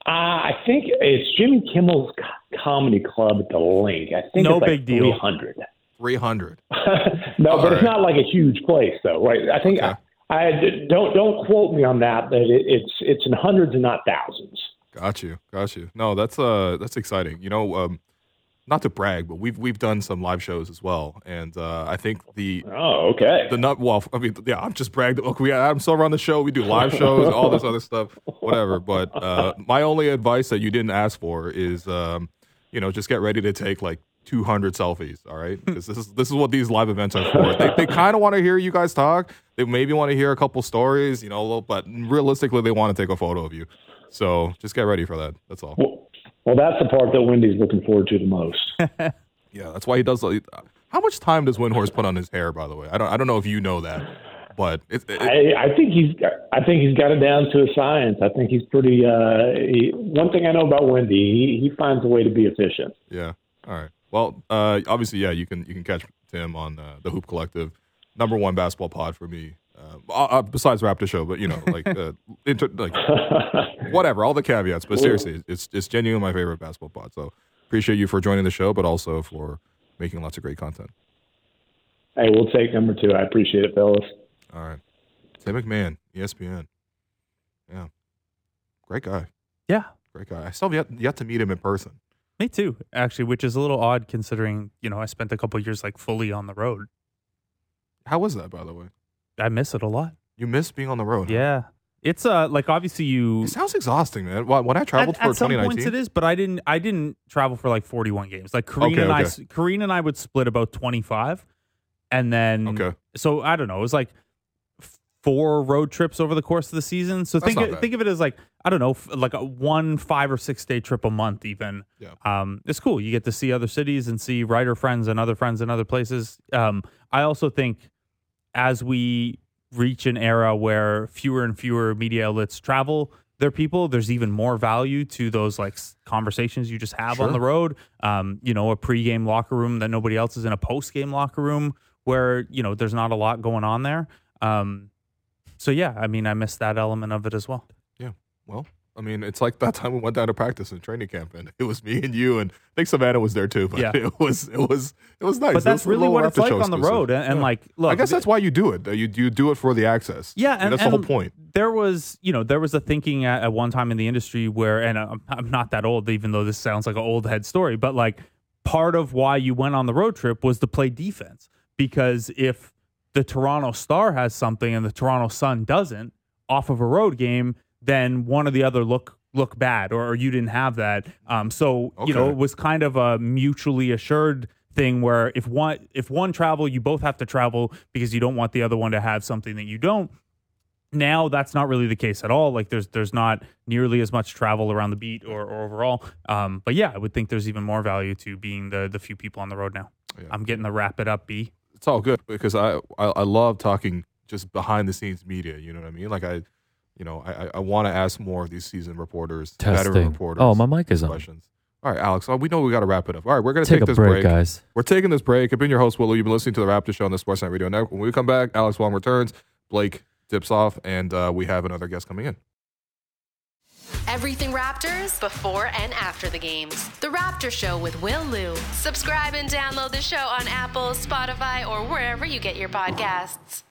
Uh, I think it's Jimmy Kimmel's comedy club at the LINQ. I think No it's like big deal. 300. Three hundred. [laughs] no, All but it's not like a huge place, though, right? I think Okay. I, I don't don't quote me on that, but it, it's it's in hundreds and not thousands. Got you, got you. No, that's uh, that's exciting. You know, um, not to brag, but we've we've done some live shows as well, and uh, I think the Oh, okay. the nut. Well, I mean, yeah, I'm just bragged. Look, we Adam Silver on the show. We do live [laughs] shows, all this other stuff, whatever. But uh, my only advice that you didn't ask for is, um, you know, just get ready to take like 200 selfies. All right, 'Cause this is this is what these live events are for. They they kind of want to hear you guys talk. They maybe want to hear a couple stories, you know, but realistically, they want to take a photo of you. So just get ready for that. That's all. Well, well, that's the part that Windy's looking forward to the most. [laughs] Yeah, that's why he does. like, How much time does Windhorst put on his hair? By the way, I don't. I don't know if you know that, but it, it, I, I think he's I think he's got it down to a science. I think he's pretty. Uh, he, one thing I know about Wendy, he, he finds a way to be efficient. Yeah. All right. Well, uh, obviously, yeah, you can you can catch Tim on uh, the Hoop Collective, number one basketball pod for me. Uh, uh, besides Raptor Show, but you know, like, uh, [laughs] inter, like whatever, all the caveats. But seriously, it's it's genuinely my favorite basketball pod. So appreciate you for joining the show, but also for making lots of great content. Hey, we'll take number two. I appreciate it, fellas. All right, Tim MacMahon, ESPN. Yeah, great guy, Yeah, great guy. I still have yet yet to meet him in person. me too, actually, which is a little odd considering, you know, I spent a couple years like fully on the road. How was that, by the way? I miss it a lot. You miss being on the road. Yeah. It's uh like obviously you It sounds exhausting, man. When I traveled at, for at some points it is, but I didn't I didn't travel for like 41 games. Like Koreen Okay, and I okay. s- Koreen and I would split about 25 and then Okay. so I don't know, it was like four road trips over the course of the season. So That's think of, think of it as like I don't know, like a one 5 or 6 day trip a month even. Yeah. Um it's cool. You get to see other cities and see writer friends and other friends in other places. Um I also think as we reach an era where fewer and fewer media outlets travel their people, there's even more value to those like conversations you just have on the road. Um, you know, a pregame locker room that nobody else is in, a postgame locker room where you know there's not a lot going on there. Um, so yeah, I mean, I miss that element of it as well. Yeah. Well, I mean, it's like that time we went down to practice in training camp, and it was me and you, and I think Savannah was there too. But Yeah. it was it was it was nice. but It that's was really what it's like on the road. And, and Yeah. like, look, I guess that's why you do it. You you do it for the access. Yeah, I mean, and that's the whole point. There was, you know, there was a thinking at, at one time in the industry where, and I'm, I'm not that old, even though this sounds like an old head story, but like part of why you went on the road trip was to play defense because if the Toronto Star has something and the Toronto Sun doesn't off of a road game, then one or the other look look bad, or, or you didn't have that. Um, so you know, it was kind of a mutually assured thing where if one if one travel, you both have to travel because you don't want the other one to have something that you don't now that's not really the case at all like there's there's not nearly as much travel around the beat or, or overall um but yeah i would think there's even more value to being the the few people on the road now Yeah. i'm getting the wrap it up b It's all good because I, I I love talking just behind the scenes media. You know what I mean? Like I, you know, I I- I want to ask more of these seasoned reporters, veteran reporters. Oh, my mic is on. questions. All right, Alex. uh, We know we got to wrap it up. All right, we're gonna Take, take, a this break, guys. We're taking this break. I've been your host, Will Lou. You've been listening to the Raptor Show on the Sportsnet Radio Network. When we come back, Alex Wong returns, Blake dips off, and uh, we have another guest coming in. Everything Raptors before and after the games. The Raptor Show with Will Lou. Subscribe and download the show on Apple, Spotify, or wherever you get your podcasts.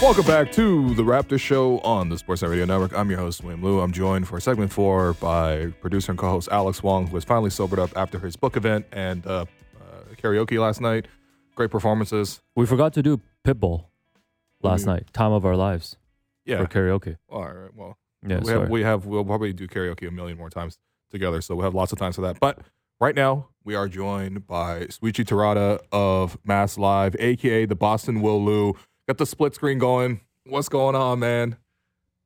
Welcome back to the Raptor Show on the Sportsnet Radio Network. I'm your host, William Lou. I'm joined for segment four by producer and co-host Alex Wong, who was finally sobered up after his book event and uh, uh, karaoke last night. Great performances. We forgot to do Pitbull last mean? night. Time of our lives Yeah. for karaoke. All right. Well, Yeah, we sorry. have, we have we'll probably do karaoke a million more times together, so we'll have lots of times for that. But right now, we are joined by Souchi Terada of MassLive, aka the Boston Will Lou. Got the split screen going. What's going on, man?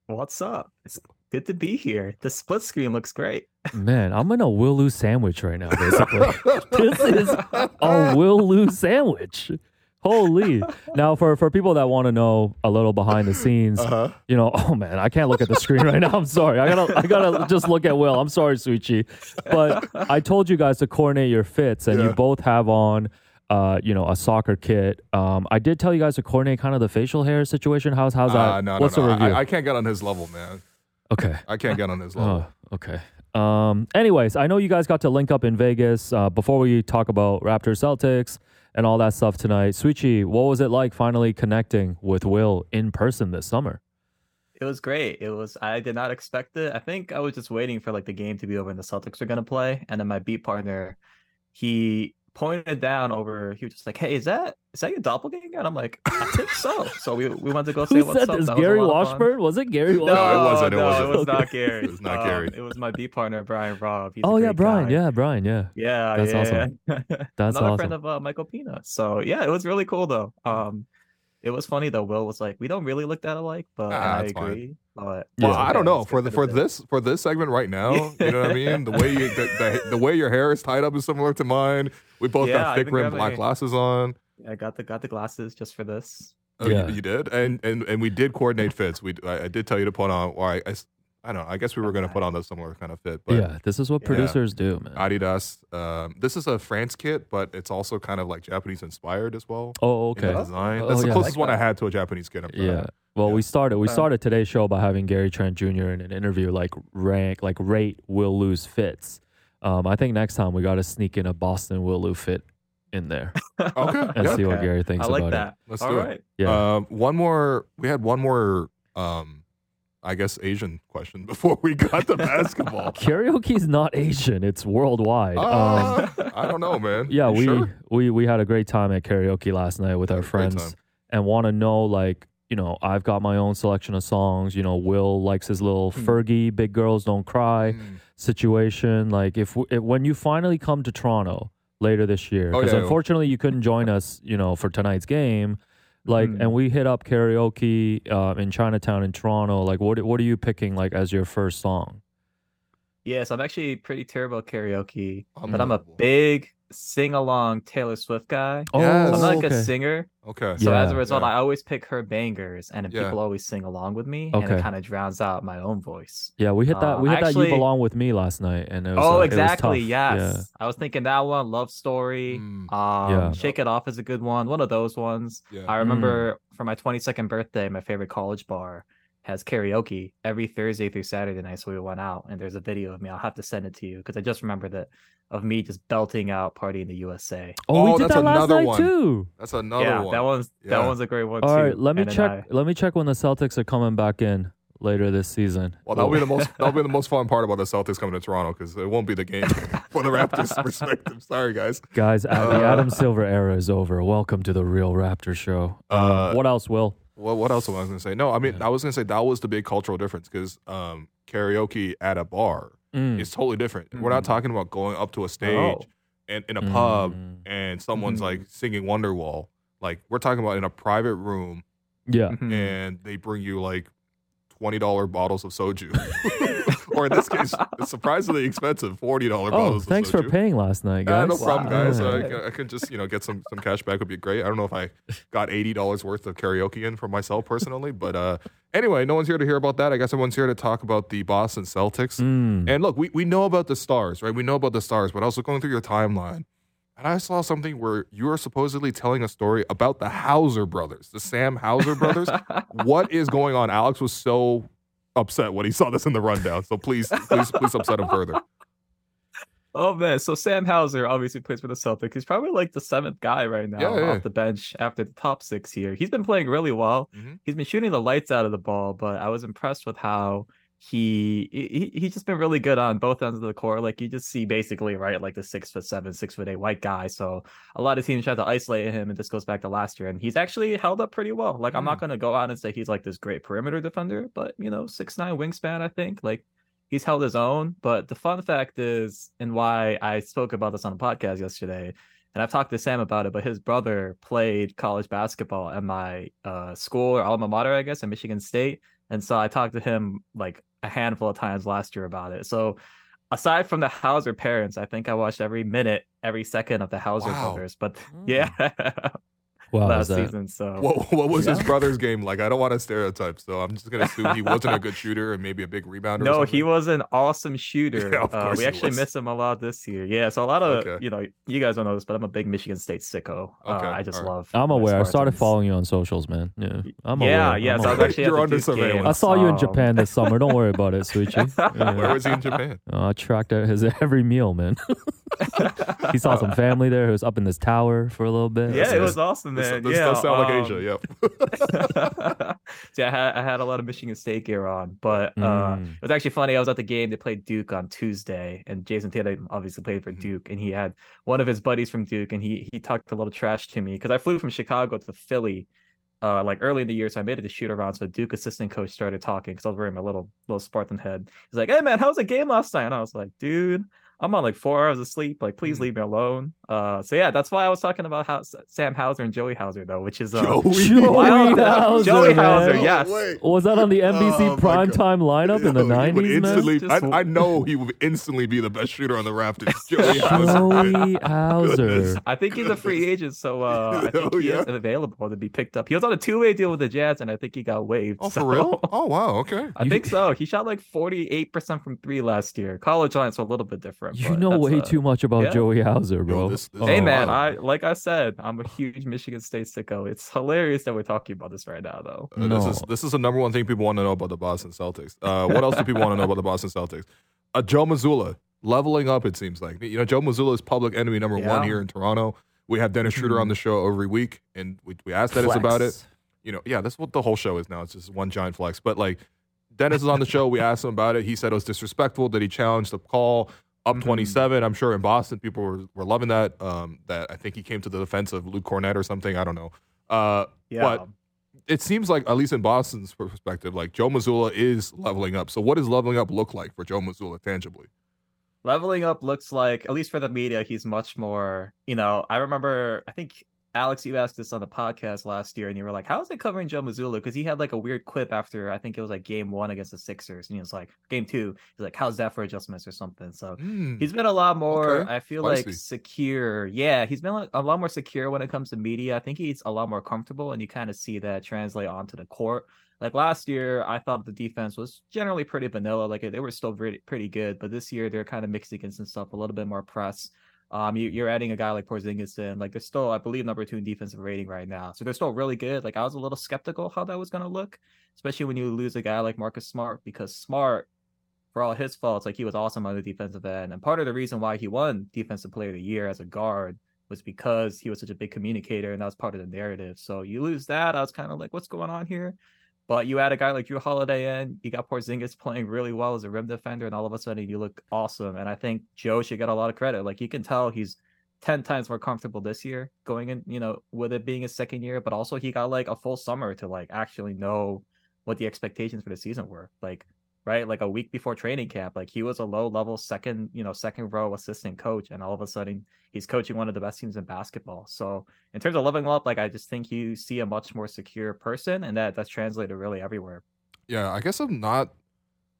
What's up? It's good to be here. The split screen looks great. [laughs] Man, I'm in a Will Lou's sandwich right now, basically. [laughs] this is a Will Lou's sandwich. Holy. Now, for, for people that want to know a little behind the scenes, Uh-huh. you know, oh man, I can't look at the screen right now. I'm sorry. I gotta, I gotta just look at Will. I'm sorry, Souchi. But I told you guys to coordinate your fits, and Yeah. you both have on, uh, you know, a soccer kit. Um, I did tell you guys to coordinate kind of the facial hair situation. How's how's that? Uh, no, What's no, no. the review? I, I can't get on his level, man. okay. I can't get on his level. Oh, okay. Um, anyways, I know you guys got to link up in Vegas. Uh, before we talk about Raptors Celtics and all that stuff tonight, Souchi, what was it like finally connecting with Will in person this summer? It was great. It was I did not expect it. I think I was just waiting for like the game to be over and the Celtics were gonna play. And then my beat partner, he pointed down over he was just like, Hey, is that is that your doppelganger? And I'm like, I think so. So we we went to go [laughs] say Who what's said up. this? That Gary lot of fun. Washburn? Was it Gary No, Washburn? it wasn't, it no, wasn't. it was not [laughs] Gary. It was not Um, Gary. It was my beat partner, Brian Robb. He's Oh yeah, Brian. guy. Yeah, Brian. Yeah. Yeah, That's yeah, awesome. yeah. [laughs] That's Another awesome. friend of uh, Michael Pina. So yeah, it was really cool though. Um, it was funny though. Will was like, "We don't really look that alike," but Ah, I that's fine. agree. But Well, Yeah. I don't know for the for this for this segment right [laughs] now. You know what I mean? The way you the, the, the way your hair is tied up is similar to mine. We both Yeah, got thick been rim black glasses on. I got the got the glasses just for this. Oh, you- Yeah. you, did, and and and we did coordinate fits. We I, I did tell you to put on. Or I, I s- I don't know. I guess we were going to put on a similar kind of fit, but yeah, this is what Yeah. producers do, man. Adidas. Um, this is a France kit, but it's also kind of like Japanese inspired as well. oh, in the okay. design. Oh, That's the yeah. closest Like one I had to a Japanese kit. I'm sorry. Yeah. Well, Yeah. we started we started today's show by having Gary Trent Jr. in an interview like rank like rate Will Lou's fits. Um, I think next time we got to sneak in a Boston Will Lou's fit in there [laughs] Okay. and yeah. see what Okay. Gary thinks I like about that. Let's All do it. right. it. Yeah. Um, one more. We had one more. Um, I guess Asian question [laughs] before we got to basketball. [laughs] Karaoke's not Asian; it's worldwide. um, Uh, I don't know, man. yeah, You we sure? we we had a great time at karaoke last night with our friends, and want to know like you know I've got my own selection of songs. You know, Will likes his little Fergie "Big Girls Don't Cry" Mm. situation. Like if, if when you finally come to Toronto later this year, Oh, because yeah, yeah. unfortunately you couldn't join us, you know, for tonight's game. Like, Mm. and we hit up karaoke uh, in Chinatown in Toronto. Like, what what are you picking like as your first song? Yes, I'm actually pretty terrible at karaoke, but I'm a big sing along Taylor Swift guy. Oh, Yes. So I'm not like okay. a singer. Okay. So as a result, Yeah. I always pick her bangers, and Yeah. people always sing along with me, and it kind of drowns out my own voice. Yeah, we hit that. Uh, we hit that. You belong with me last night, and it was, oh, uh, it was exactly. tough. Yes, I was thinking that one. Love Story. Mm. Um, Yeah. Shake It Off is a good one. One of those ones. Yeah. I Mm. remember for my 22nd birthday, my favorite college bar has karaoke every Thursday through Saturday night. So we went out, and there's a video of me. I'll have to send it to you because I just remembered it of me just belting out "Party in the USA." Yeah. Oh, we Oh, did that's that last another night one. too. That's another yeah, one. that one's Yeah. that one's a great one All too. right, let me And check. I- Let me check when the Celtics are coming back in later this season. Well, that'll be the most [laughs] that'll be the most fun part about the Celtics coming to Toronto because it won't be the game [laughs] for the Raptors' [laughs] perspective. Sorry, guys. Guys, uh, the Adam Silver era is over. Welcome to the real Raptor show. Um, Uh, what else, Will? Well, what else was I going to say? No, I mean Yeah. I was going to say that was the big cultural difference because um, karaoke at a bar Mm. is totally different. We're not Mhm. talking about going up to a stage Oh. and in a pub Mm. and someone's Mhm. like singing Wonderwall. Like we're talking about in a private room Yeah. Mhm. and they bring you like twenty dollar bottles of soju, [laughs] [laughs] or in this case, surprisingly expensive forty dollar Oh, bottles. thanks for paying last night, Uh, guys. no problem, guys. Uh, I, can- I can just you know get some some cash back would be great. I don't know if I got eighty dollars worth of karaoke in for myself personally, but uh, anyway, no one's here to hear about that. I guess everyone's here to talk about the Boston Celtics. Mm. And look, we, we know about the stars, right? We know about the stars, but also going through your timeline, and I saw something where you are supposedly telling a story about the Hauser brothers, the Sam Hauser brothers. [laughs] what is going on? Alex was so upset when he saw this in the rundown. So please, please, please upset him further. [laughs] Oh man, so Sam Hauser obviously plays for the Celtics. He's probably like the seventh guy right now Yeah, yeah. off the bench after the top six here. He's been playing really well. Mhm. He's been shooting the lights out of the ball, but I was impressed with how he he he's just been really good on both ends of the court. Like you just see basically right like the six foot seven, six foot eight white guy. So a lot of teams try to isolate him, and this goes back to last year, and he's actually held up pretty well. Like I'm not gonna go out and say he's like this great perimeter defender, but you know six nine wingspan, I think like he's held his own. But the fun fact is, and why I spoke about this on a podcast yesterday, and I've talked to Sam about it, but his brother played college basketball at my uh, school or alma mater, I guess, at Michigan State. And so I talked to him like a handful of times last year about it. So aside from the Hauser parents, I think I watched every minute, every second of the Hauser Wow. brothers. But [laughs] hmm. yeah, Wow, last that- season. So What, what was his brother's game like? I don't want to stereotype, so I'm just gonna assume he [laughs] wasn't a good shooter and maybe a big rebounder. No, something. he was an awesome shooter. [laughs] Yeah, uh, we actually was. miss him a lot this year. Yeah, so a lot of Okay. you know, you guys don't know this, but I'm a big Michigan State sicko. Uh, Okay, I just all right. love. I'm aware. I started following you on socials, man. Yeah, I'm yeah, aware. yeah. I'm So I was actually You're under surveillance. game. I saw you in Japan this summer. Don't worry about it, Souchi. [laughs] Yeah. Where was he in Japan? Uh, I tracked out his every meal, man. he saw some family there who was up in this tower for a little bit. Yeah, it was awesome, This, man. this yeah, does sound like um, Asia. Yep. [laughs] See, I had I had a lot of Michigan State gear on, but uh, Mm. it was actually funny. I was at the game. They played Duke on Tuesday, and Jayson Tatum obviously played for Mhm. Duke, and he had one of his buddies from Duke, and he he talked a little trash to me because I flew from Chicago to Philly. Uh, like early in the year, so I made it to shoot around. So Duke assistant coach started talking because I was wearing my little little Spartan head. He's like, "Hey man, how was the game last night?" And I was like, "Dude, I'm on like four hours of sleep. Like, please Mhm. leave me alone." Uh, so yeah, that's why I was talking about how Sam Hauser and Joey Hauser though, which is uh, Joey [laughs] Joey Hauser, Joey. Hauser, yes. way. Was that on the NBC Oh, primetime lineup in the Yo, he 90s, man? instantly, Just- I, I know he would instantly be the best shooter on the Raptors. [laughs] Joey Hauser. Joey [laughs] Hauser. I think he's a free agent, so uh, I think Oh, he yeah? is available to be picked up. He was on a two-way deal with the Jazz, and I think he got waived. Oh, so- for real? Oh, wow. Okay. I You- think so. He shot like forty-eight percent from three last year. College lines are a little bit different. You know way uh, too much about yeah. Joey Hauser, bro. this- this- Hey man. I like I said, I'm a huge Michigan State sicko. It's hilarious that we're talking about this right now, though. Uh, This is this is the number one thing people want to know about the Boston Celtics. Uh, what else do people want to know about the Boston Celtics? Uh, Joe Mazzulla leveling up. It seems like you know Joe Mazzulla is public enemy number one here in Toronto. We have Dennis Schroeder on the show every week, and we, we asked Dennis about it. You know, yeah, that's what the whole show is now. It's just one giant flex. But like, Dennis is on the show. We asked him about it. He said it was disrespectful that he challenged the call up Mhm. 27. I'm sure in Boston people were, were loving that. Um, that I think he came to the defense of Luke Kornet or something. I don't know. Uh, Yeah. But it seems like, at least in Boston's perspective, like Joe Mazzulla is leveling up. So, what does leveling up look like for Joe Mazzulla tangibly? Leveling up looks like, at least for the media, he's much more. You know, I remember. I think Alex, you asked this on the podcast last year, and you were like, "How is it covering Joe Mazzulla?" Because he had like a weird clip after I think it was like game one against the Sixers, and he was like, "Game two, he's like, how's that for adjustments or something?" So Mm, he's been a lot more. Okay. I feel Spicy. like secure. Yeah, he's been like, a lot more secure when it comes to media. I think he's a lot more comfortable, and you kind of see that translate onto the court. Like last year, I thought the defense was generally pretty vanilla. Like they were still pretty pretty good, but this year they're kind of mixing in some stuff, a little bit more press. Um, you, you're adding a guy like Porzingis in, like they're still, I believe, number two in defensive rating right now. So they're still really good. Like I was a little skeptical how that was going to look, especially when you lose a guy like Marcus Smart, because Smart, for all his faults, like he was awesome on the defensive end. And part of the reason why he won Defensive Player of the Year as a guard was because he was such a big communicator, and that was part of the narrative. So you lose that, I was kind of like, what's going on here? But you add a guy like Jrue Holiday in, you got Porzingis playing really well as a rim defender, and all of a sudden you look awesome. And I think Joe should get a lot of credit. Like you can tell he's ten times more comfortable this year going in, you know, with it being his second year, but also he got like a full summer to like actually know what the expectations for the season were. Like right? Like a week before training camp, like he was a low level second, you know, second row assistant coach, and all of a sudden he's coaching one of the best teams in basketball. So in terms of leveling up, like I just think you see a much more secure person, and that that's translated really everywhere. Yeah, I guess I'm not.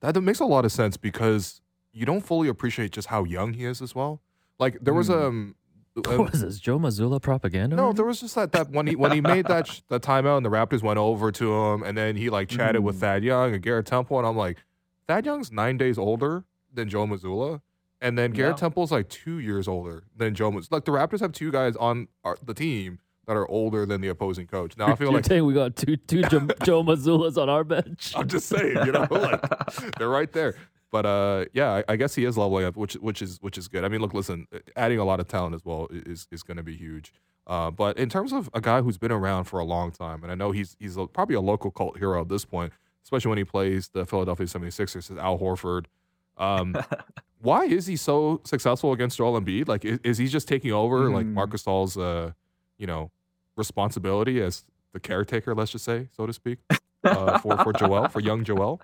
That makes a lot of sense because you don't fully appreciate just how young he is as well. Like there was Hmm. um, [laughs] um, What is this, Joe Mazzulla propaganda? no, there was just that that when he when he made that sh- [laughs] that timeout and the Raptors went over to him and then he like chatted with Mm. Thad Young and Garrett Temple and I'm like, Thad Young's nine days older than Joe Mazzulla, and then Garrett Yeah. Temple's like two years older than Joe. Maz- like the Raptors have two guys on our, the team that are older than the opposing coach. Now I feel You're like saying we got two two Jo- [laughs] Joe Mazzullas on our bench. I'm just saying, you know, like [laughs] they're right there. But uh, yeah, I, I guess he is leveling up, which which is which is good. I mean, look, listen, adding a lot of talent as well is is going to be huge. Uh, but in terms of a guy who's been around for a long time, and I know he's he's a, probably a local cult hero at this point, especially when he plays the Philadelphia 76ers, is Al Horford. Um, [laughs] why is he so successful against Joel Embiid? Like, is, is he just taking over like Mm. Marcus All's, uh, you know, responsibility as the caretaker, let's just say, so to speak, uh, for for Joel, for young Joel?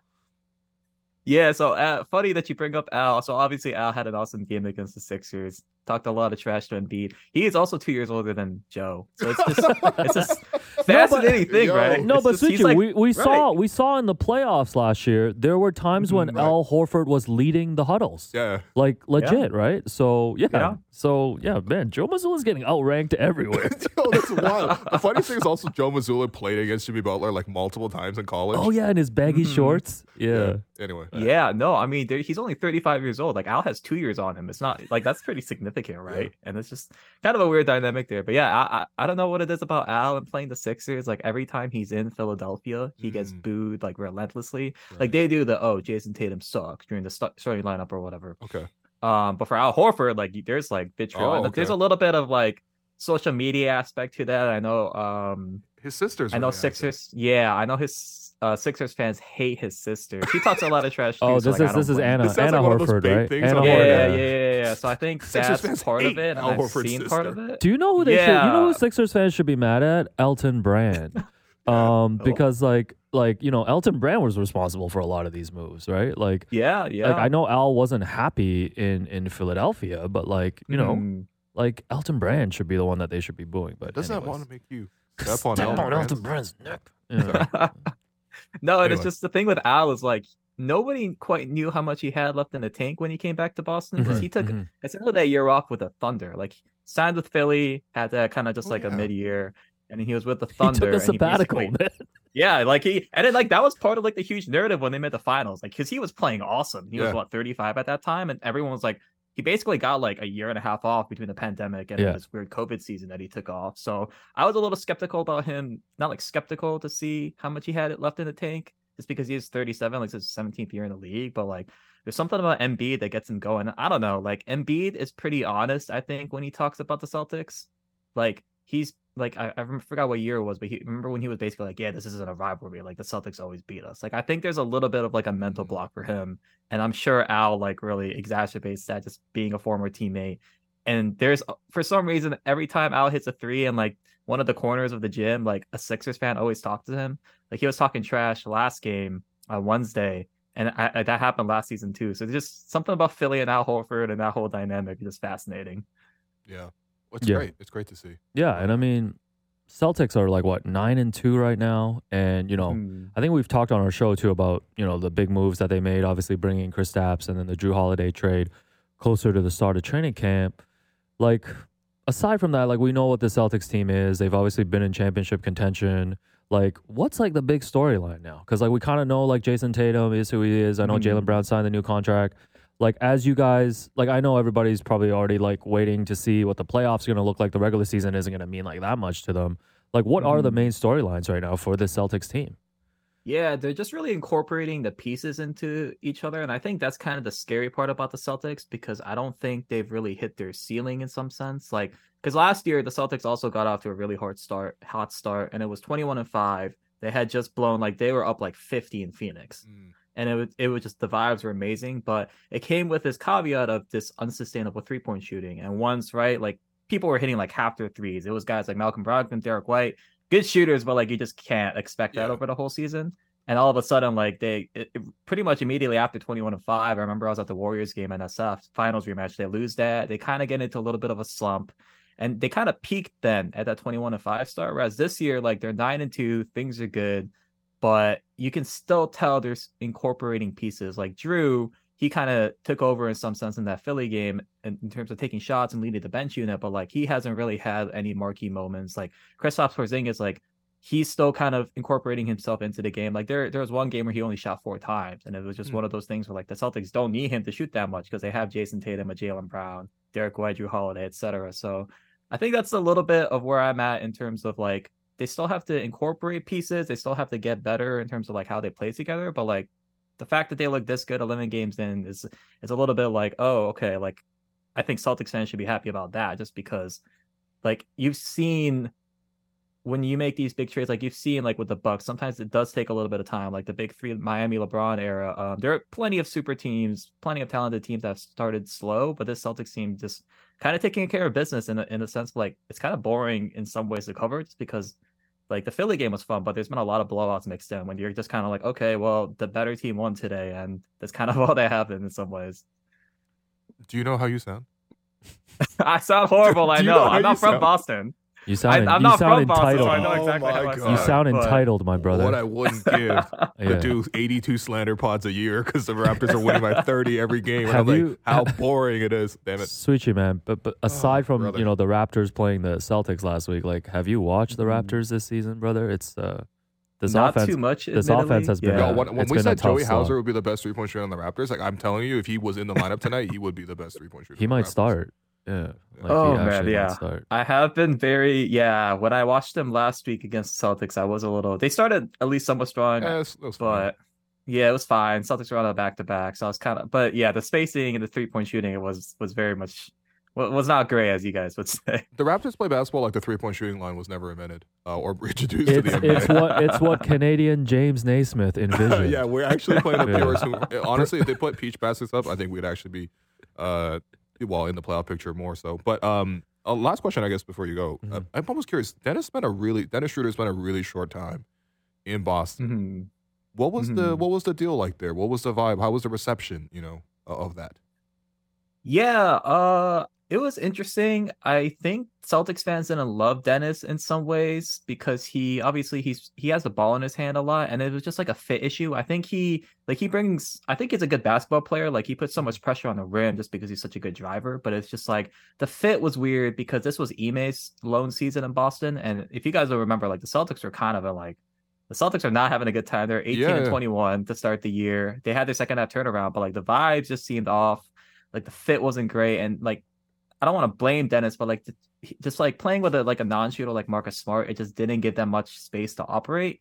Yeah, so uh, funny that you bring up Al. So obviously Al had an awesome game against the Sixers. Talked a lot of trash to Embiid. He is also two years older than Joe, so it's just [laughs] it's just fascinating thing, Yo. right? No, It's but just- Souchi, like- we, we right. saw we saw in the playoffs last year there were times when Mhm, right. Al Horford was leading the huddles. Yeah. Like legit, right? So yeah. Yeah. So yeah, man, Joe Mazzulla's getting outranked everywhere. [laughs] Yo, that's wild. The funny thing is also Joe Mazzulla played against Jimmy Butler like multiple times in college. oh yeah, in his baggy Mhm. shorts. Yeah. Anyway. Yeah, no, I mean he's only 35 years old. Like Al has two years on him. It's not like that's pretty significant, right? And it's just kind of a weird dynamic there. But yeah, I, I I don't know what it is about Al and playing the Sixers. Like every time he's in Philadelphia, he gets Mm. booed like relentlessly. Right. Like they do the oh Jayson Tatum sucks during the st- starting lineup or whatever. Okay. Um, but for Al Horford, like there's like vitriol. Oh, and There's a little bit of like social media aspect to that. I know. Um, His sisters. I know really active. Sixers. Yeah, I know his uh, Sixers fans hate his sister. She talks a lot of trash. [laughs] Too, Oh, so, this like, is don't this is. Anna This Anna like one of those Horford, right? Anna Yeah, Horford. yeah, yeah, yeah, yeah. So I think Sixers that's fans part of it, and Al I've Horford's seen part of sister. it. Do you know who they should? You know who Sixers fans should be mad at? Elton Brand. [laughs] Um, Oh. because like like you know Elton Brand was responsible for a lot of these moves, right? Like Yeah, yeah. like I know Al wasn't happy in in Philadelphia, but like you know Mhm. like Elton Brand should be the one that they should be booing. But Doesn't that want to make you [laughs] step on Step Elton on Brand's- Elton Brand's neck? Yeah. [laughs] no, and [laughs] Anyway. it's just the thing with Al is like nobody quite knew how much he had left in the tank when he came back to Boston because Right. he took Mhm. it's ended that year off with the Thunder. Like signed with Philly, had that kind of just Oh, like yeah. a mid year, and he was with the [laughs] He Thunder. took a and he sabbatical, [laughs] basically- Yeah, like he and then like that was part of like the huge narrative when they made the finals, like because he was playing awesome. He was Yeah. what 35 at that time, and everyone was like, he basically got like a year and a half off between the pandemic and Yeah. this weird COVID season that he took off. So I was a little skeptical about him, not like skeptical to see how much he had left in the tank, just because he is 37, like it's his 17th year in the league. But like, there's something about Embiid that gets him going. I don't know, like Embiid is pretty honest, I think, when he talks about the Celtics. Like he's like I, I forgot what year it was, but he remember when he was basically like, "Yeah, this isn't a rivalry. Like the Celtics always beat us." Like I think there's a little bit of like a mental Mm. block for him, and I'm sure Al like really exacerbates that just being a former teammate. And there's uh, for some reason every time Al hits a three and like one of the corners of the gym, like a Sixers fan always talks to him. Like he was talking trash last game on Wednesday, and I, I- that happened last season too. So just something about Philly and Al Horford and that whole dynamic is just fascinating. Yeah. It's Yeah. great. It's great to see. Yeah, and I mean, Celtics are like what nine and two right now, and you know, Mhm. I think we've talked on our show too about you know the big moves that they made. Obviously, bringing Kristaps and then the Jrue Holiday trade closer to the start of training camp. Like aside from that, like we know what the Celtics team is. They've obviously been in championship contention. Like, what's like the big storyline now? Because like we kind of know like Jayson Tatum is who he is. I know Mhm. Jaylen Brown signed the new contract. Like as you guys, like I know everybody's probably already like waiting to see what the playoffs are going to look like. The regular season isn't going to mean like that much to them. Like, what are the Mhm. main storylines right now for the Celtics team? Yeah, they're just really incorporating the pieces into each other. And I think that's kind of the scary part about the Celtics because I don't think they've really hit their ceiling in some sense. Like, because last year the Celtics also got off to a really hard start, hot start, and it was 21 and 5. They had just blown, like, they were up like 50 in Phoenix. Mm. And it was, it was just the vibes were amazing, but it came with this caveat of this unsustainable three point shooting. And once, right, like people were hitting like half their threes. It was guys like Malcolm Brogdon, Derrick White, good shooters, but like you just can't expect that over the whole season. And all of a sudden, like they it, it- pretty much immediately after 21 and 5, I remember I was at the Warriors game NSF finals rematch. They lose that. They kind of get into a little bit of a slump. And they kind of peaked then at that 21 and 5 start. Whereas this year, like they're nine and two, things are good, but you can still tell there's incorporating pieces. Like Jrue, he kind of took over in some sense in that Philly game in, in terms of taking shots and leading the bench unit, but like he hasn't really had any marquee moments. Like Kristaps Porzingis, like he's still kind of incorporating himself into the game. Like there, there was one game where he only shot four times, and it was just Mm. one of those things where like the Celtics don't need him to shoot that much because they have Jayson Tatum, a Jaylen Brown, Derrick White, Jrue Holiday, etc. So I think that's a little bit of where I'm at in terms of like they still have to incorporate pieces. They still have to get better in terms of like how they play together. But like the fact that they look this good 11 games in is is a little bit like, oh, okay, like I think Celtics fans should be happy about that just because like you've seen when you make these big trades, like you've seen like with the Bucks, sometimes it does take a little bit of time. Like the big three Miami LeBron era. Um, there are plenty of super teams, plenty of talented teams that have started slow, but this Celtics team just kind of taking care of business in a, in a sense like it's kind of boring in some ways to cover just because like the Philly game was fun, but there's been a lot of blowouts mixed in when you're just kind of like, okay, well, the better team won today, and that's kind of [laughs] all that happened in some ways. Do you know how you sound? [laughs] I sound horrible, I know. know I'm not from sound? Boston. You sound, I, I'm you not sound from Boston, entitled. so I know Oh exactly my how I God. sound. you sound but- entitled, my brother. What I wouldn't give [laughs] to do 82 slander pods a year because the Raptors are winning by [laughs] 30 every game. And I'm Have like, you- how [laughs] boring it is. Damn it. Souchi man, but but aside from brother. you know the Raptors playing the Celtics last week, like have you watched the Mhm. Raptors this season, brother? It's uh this not offense. too much. this admittedly. offense has been Yeah. Yo, when, when it's we been said tough Joey. Hauser would be the best three point shooter on the Raptors, like I'm telling you, if he was in the lineup tonight, he would be the best three point shooter. He might Raptors. start. Yeah. Like, Oh, man, yeah. start. I have been very yeah. When I watched them last week against the Celtics, I was a little. They started at least somewhat strong, Yeah, it's- it's fine. but yeah, it was fine. Celtics were on a back to back, so I was kind of. But yeah, the spacing and the three point shooting it was was very much wa- was not great as you guys would [laughs] say. the Raptors play basketball like the three point shooting line was never invented uh, or [laughs] introduced to It's the NBA. it's what [laughs] it's what Canadian James Naismith envisioned. yeah, we're actually playing the Yeah. purest. Who, honestly, if they put peach baskets up, I think we'd actually be, uh, well, in the playoff picture more so. But um, a last question, I guess, before you go, uh, Mhm. I'm almost curious. Dennis spent a really Dennis Schroeder spent a really short time in Boston. Mhm. What was the Mhm. what was the deal like there? What was the vibe? How was the reception? You know, of that. Yeah, uh it was interesting. I think Celtics fans didn't love Dennis in some ways because he obviously he's he has the ball in his hand a lot and it was just like a fit issue. I think he like he brings I think he's a good basketball player. Like he puts so much pressure on the rim just because he's such a good driver, but it's just like the fit was weird because this was Ime's lone season in Boston and if you guys will remember like the Celtics were kind of a like the Celtics are not having a good time. They're 18 Yeah, and 21 to start the year. They had their second half turnaround, but like the vibes just seemed off. Like the fit wasn't great, and like I don't want to blame Dennis, but like just like playing with a like a non-shooter like Marcus Smart, it just didn't give them much space to operate.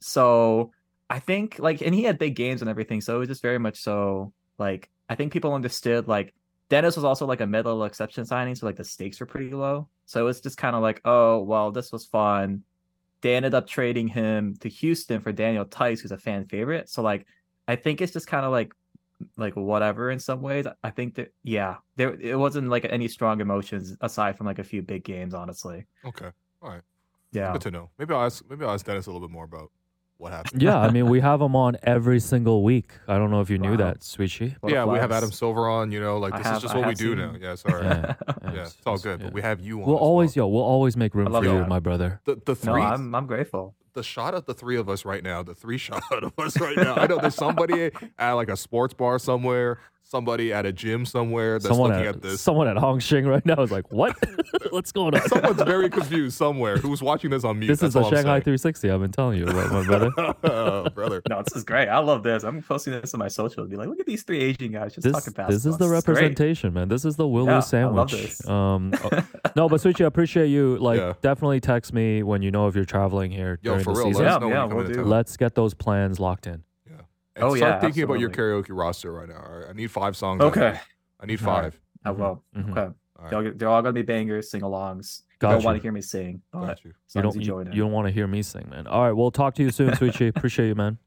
So I think like, and he had big games and everything, so it was just very much so like I think people understood like Dennis was also like a middle exception signing, so like the stakes were pretty low. So it was just kind of like, oh well, this was fun. They ended up trading him to Houston for Daniel Theis, who's a fan favorite. So like, I think it's just kind of like, like whatever in some ways. I think that yeah, there it wasn't like any strong emotions aside from like a few big games, honestly. Okay, all right, Yeah. good to know. Maybe I'll ask maybe I'll ask Dennis a little bit more about what happened. Yeah, I mean, we [laughs] have him on every single week. I don't know if you knew that, Souchi. What yeah, we have. Adam Silver on. You know, like this have- is just I what we do seen now. Yeah, sorry. Yeah, [laughs] yeah, it's all good. yeah. But we have you on. We'll as well. always, yo, we'll always make room for you, that. my brother. the the No, three I'm I'm grateful. the shot of the three of us right now, the three [laughs] shot of us right now. I know there's somebody at like a sports bar somewhere, somebody at a gym somewhere that's Someone looking at, at this. someone at Hong Shing right now is like, "What? [laughs] [laughs] What's going on?" Someone's [laughs] very confused somewhere who's watching this on mute. this is That's the all I'm Shanghai 360 I've been telling you about, my brother. oh, brother. No, this is great. I love this. I'm posting this on my social. Be like, look at these three Asian guys just This, talking basketball. this is the great. representation, man. This is the Willow Yeah, I sandwich. love this. Um, oh, no, but Souchi, I appreciate you. Like, Yeah. definitely text me when you know if you're traveling here Yo, during for the real, season. let Yeah, yeah, we'll do. Let's get those plans locked in. And Oh, start yeah, thinking about your karaoke roster right now. All right, I need five songs. Okay. I need five. I will. Mhm. Okay. All right. They're, they're all gonna be bangers, sing alongs. You don't want to hear me sing, but Got you. You don't, you you, join in. you don't want to hear me sing, man. All right, we'll talk to you soon, [laughs] Souchi. appreciate you, man.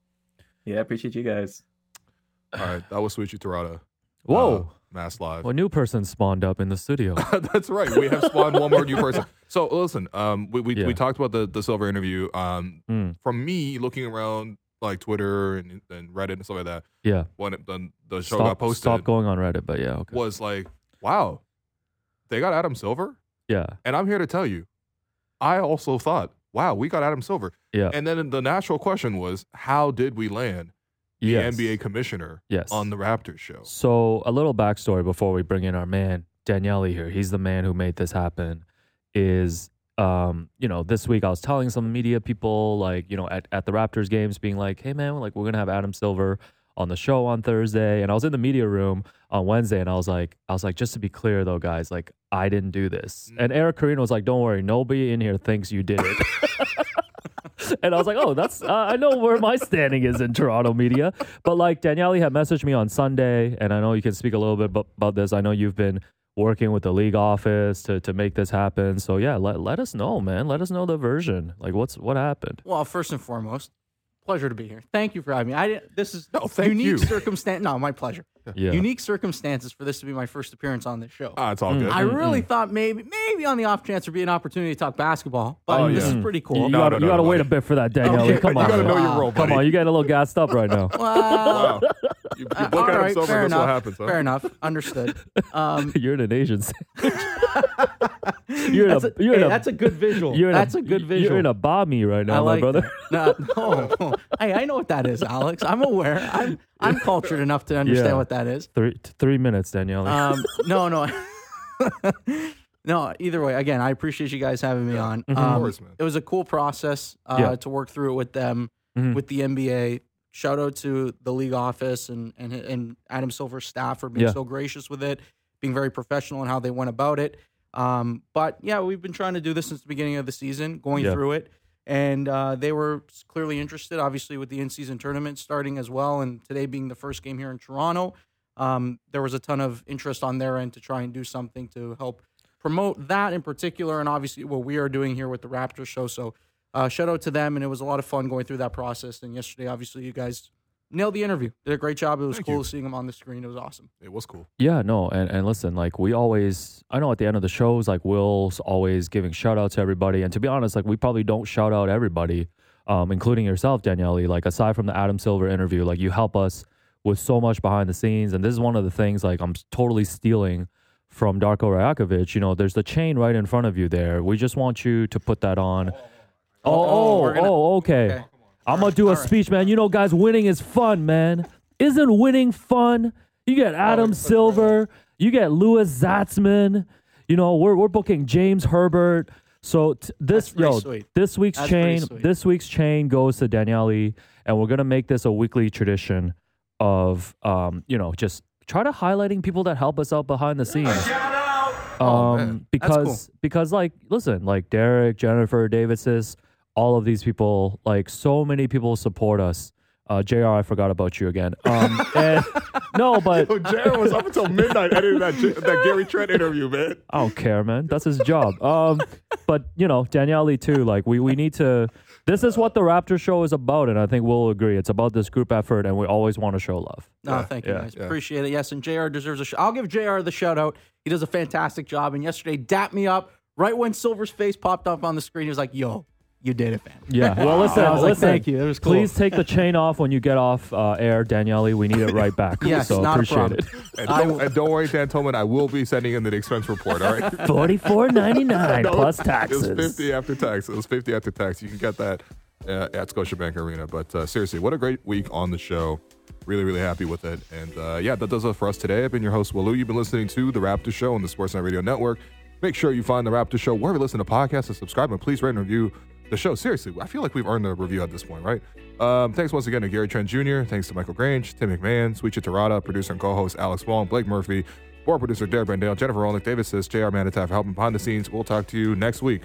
Yeah, appreciate you guys. All right, that was Souchi Terada. Whoa. Uh, MassLive. a new person spawned up in the studio. [laughs] That's right. We have spawned one more new person. [laughs] So listen, um, we we, Yeah. we talked about the the silver interview. Um, Mm, from me looking around like Twitter and, and Reddit and stuff like that, yeah. when it, the the show Stop, got posted, stop going on Reddit, but yeah, okay. was like, wow, they got Adam Silver, Yeah, and I'm here to tell you, I also thought, wow, we got Adam Silver, yeah. and then the natural question was, how did we land the yes. NBA commissioner Yes. on the Raptors show? So a little backstory before we bring in our man Daniele here. He's the man who made this happen. Is um, you know, this week I was telling some media people like, you know, at, at the Raptors games being like, hey man, like we're gonna have Adam Silver on the show on Thursday. And I was in the media room on Wednesday and I was like, I was like, just to be clear though, guys, like I didn't do this. Mm. And Eric Koreen was like, Don't worry, nobody in here thinks you did it. [laughs] and I was like, oh, that's uh, I know where my standing is in Toronto media. But like Daniele had messaged me on Sunday, and I know you can speak a little bit about this. I know you've been working with the league office to to make this happen. So yeah, let let us know, man. Let us know the version. Like what's what happened. Well, first and foremost, pleasure to be here. Thank you for having me. I didn't, this is No, thank unique you. circumstance. No, my pleasure. Yeah. Unique circumstances for this to be my first appearance on this show. Ah, it's all Mm. good. I really thought maybe maybe on the off chance there'd be an opportunity to talk basketball, but Oh, this yeah. is pretty cool. you No, gotta, no, you no, gotta no, wait buddy. a bit for that, Daniele. Okay, Come you on, you gotta know your Wow. role, come on. You getting a little gassed up right now. Well, [laughs] Wow. [laughs] You, you uh, look all at right, silver, fair that's enough. what happens, huh? Fair enough. Understood. Um, [laughs] you're in an Asian. you're in that's a, a, you're in hey, a, that's a good visual. you're in that's a, a, good visual. You're in a bomby right now, I like my brother. that. No, no. hey, I know what that is, Alex. I'm aware. I'm I'm cultured enough to understand Yeah. what that is. Three three minutes, Daniele. Um, [laughs] no, no, [laughs] no. Either way, again, I appreciate you guys having me on. Mhm. Um, Of course, man. It was a cool process uh, Yeah. to work through it with them, Mhm. with the NBA. Shout out to the league office and and and Adam Silver's staff for being Yeah. so gracious with it, being very professional in how they went about it. Um, but yeah, we've been trying to do this since the beginning of the season, going Yeah. through it, and uh, they were clearly interested. Obviously, with the in-season tournament starting as well, and today being the first game here in Toronto, um, there was a ton of interest on their end to try and do something to help promote that in particular, and obviously what we are doing here with the Raptors show. So, uh, shout out to them, and it was a lot of fun going through that process. And yesterday, obviously, you guys nailed the interview. Did a great job. It was Thank cool you. seeing them on the screen. It was awesome. It was cool. Yeah, no, and, and listen, like we always, I know at the end of the shows, like Will's always giving shout out to everybody. And to be honest, like we probably don't shout out everybody, um, including yourself, Daniele. Like aside from the Adam Silver interview, like you help us with so much behind the scenes. And this is one of the things like I'm totally stealing from Darko Rajakovic. You know, there's the chain right in front of you there. We just want you to put that on. Oh, Oh, oh, gonna- oh, okay. okay. I'm gonna do a All right. speech, man. You know, guys, winning is fun, man. Isn't winning fun? You get Adam Silver, you get Louis Zatzman. You know, we're we're booking James Herbert. So t- this That's yo, sweet. this week's That's chain, this week's chain goes to Daniele, and we're gonna make this a weekly tradition of, um, you know, just try to highlighting people that help us out behind the scenes. Oh, Um, man. because because like listen, like Derek, Jennifer, Davises, all of these people, like so many people support us. Uh, Jr. I forgot about you again. Um, [laughs] and, no, but Yo, Jared was up until midnight editing that that Gary Trent interview, man. I don't care, man. That's his job. Um, but you know, Daniele too. Like we we need to. This is what the Raptor show is about, and I think we'll agree. It's about this group effort, and we always want to show love. No, Yeah, thank you yeah, guys. yeah. Appreciate it. Yes, and JR deserves a sh- I'll give JR the shout out. He does a fantastic job. And yesterday, dapped me up right when Silver's face popped up on the screen. He was like, yo, you did it, man. Yeah. [laughs] Well, listen, I was like, listen. thank you. It was cool. Please take the chain off when you get off uh, air, Daniele. We need it right [laughs] back. Yes, so not a appreciate problem. it. And don't, and don't worry, Dan Tolman, I will be sending in the expense report. All right. [laughs] Forty four ninety nine No, plus It taxes. was 50 after tax. It was 50 after tax. You can get that uh, at Scotiabank Arena. But uh, seriously, what a great week on the show. Really, really happy with it. And uh, yeah, that does it for us today. I've been your host, Will Lou. You've been listening to The Raptor Show on the Sportsnet Radio Network. Make sure you find The Raptor Show wherever you listen to podcasts and subscribe. And please rate and review the show. Seriously, I feel like we've earned a review at this point, right? Um, thanks once again to Gary Trent Jr. Thanks to Michael Grange, Tim MacMahon, Souchi Terada, producer and co-host Alex Wong, Blake Murphy, board producer Derek Bandale, Jennifer Rolnick, David Sis, JR Manataf for helping behind the scenes. We'll talk to you next week.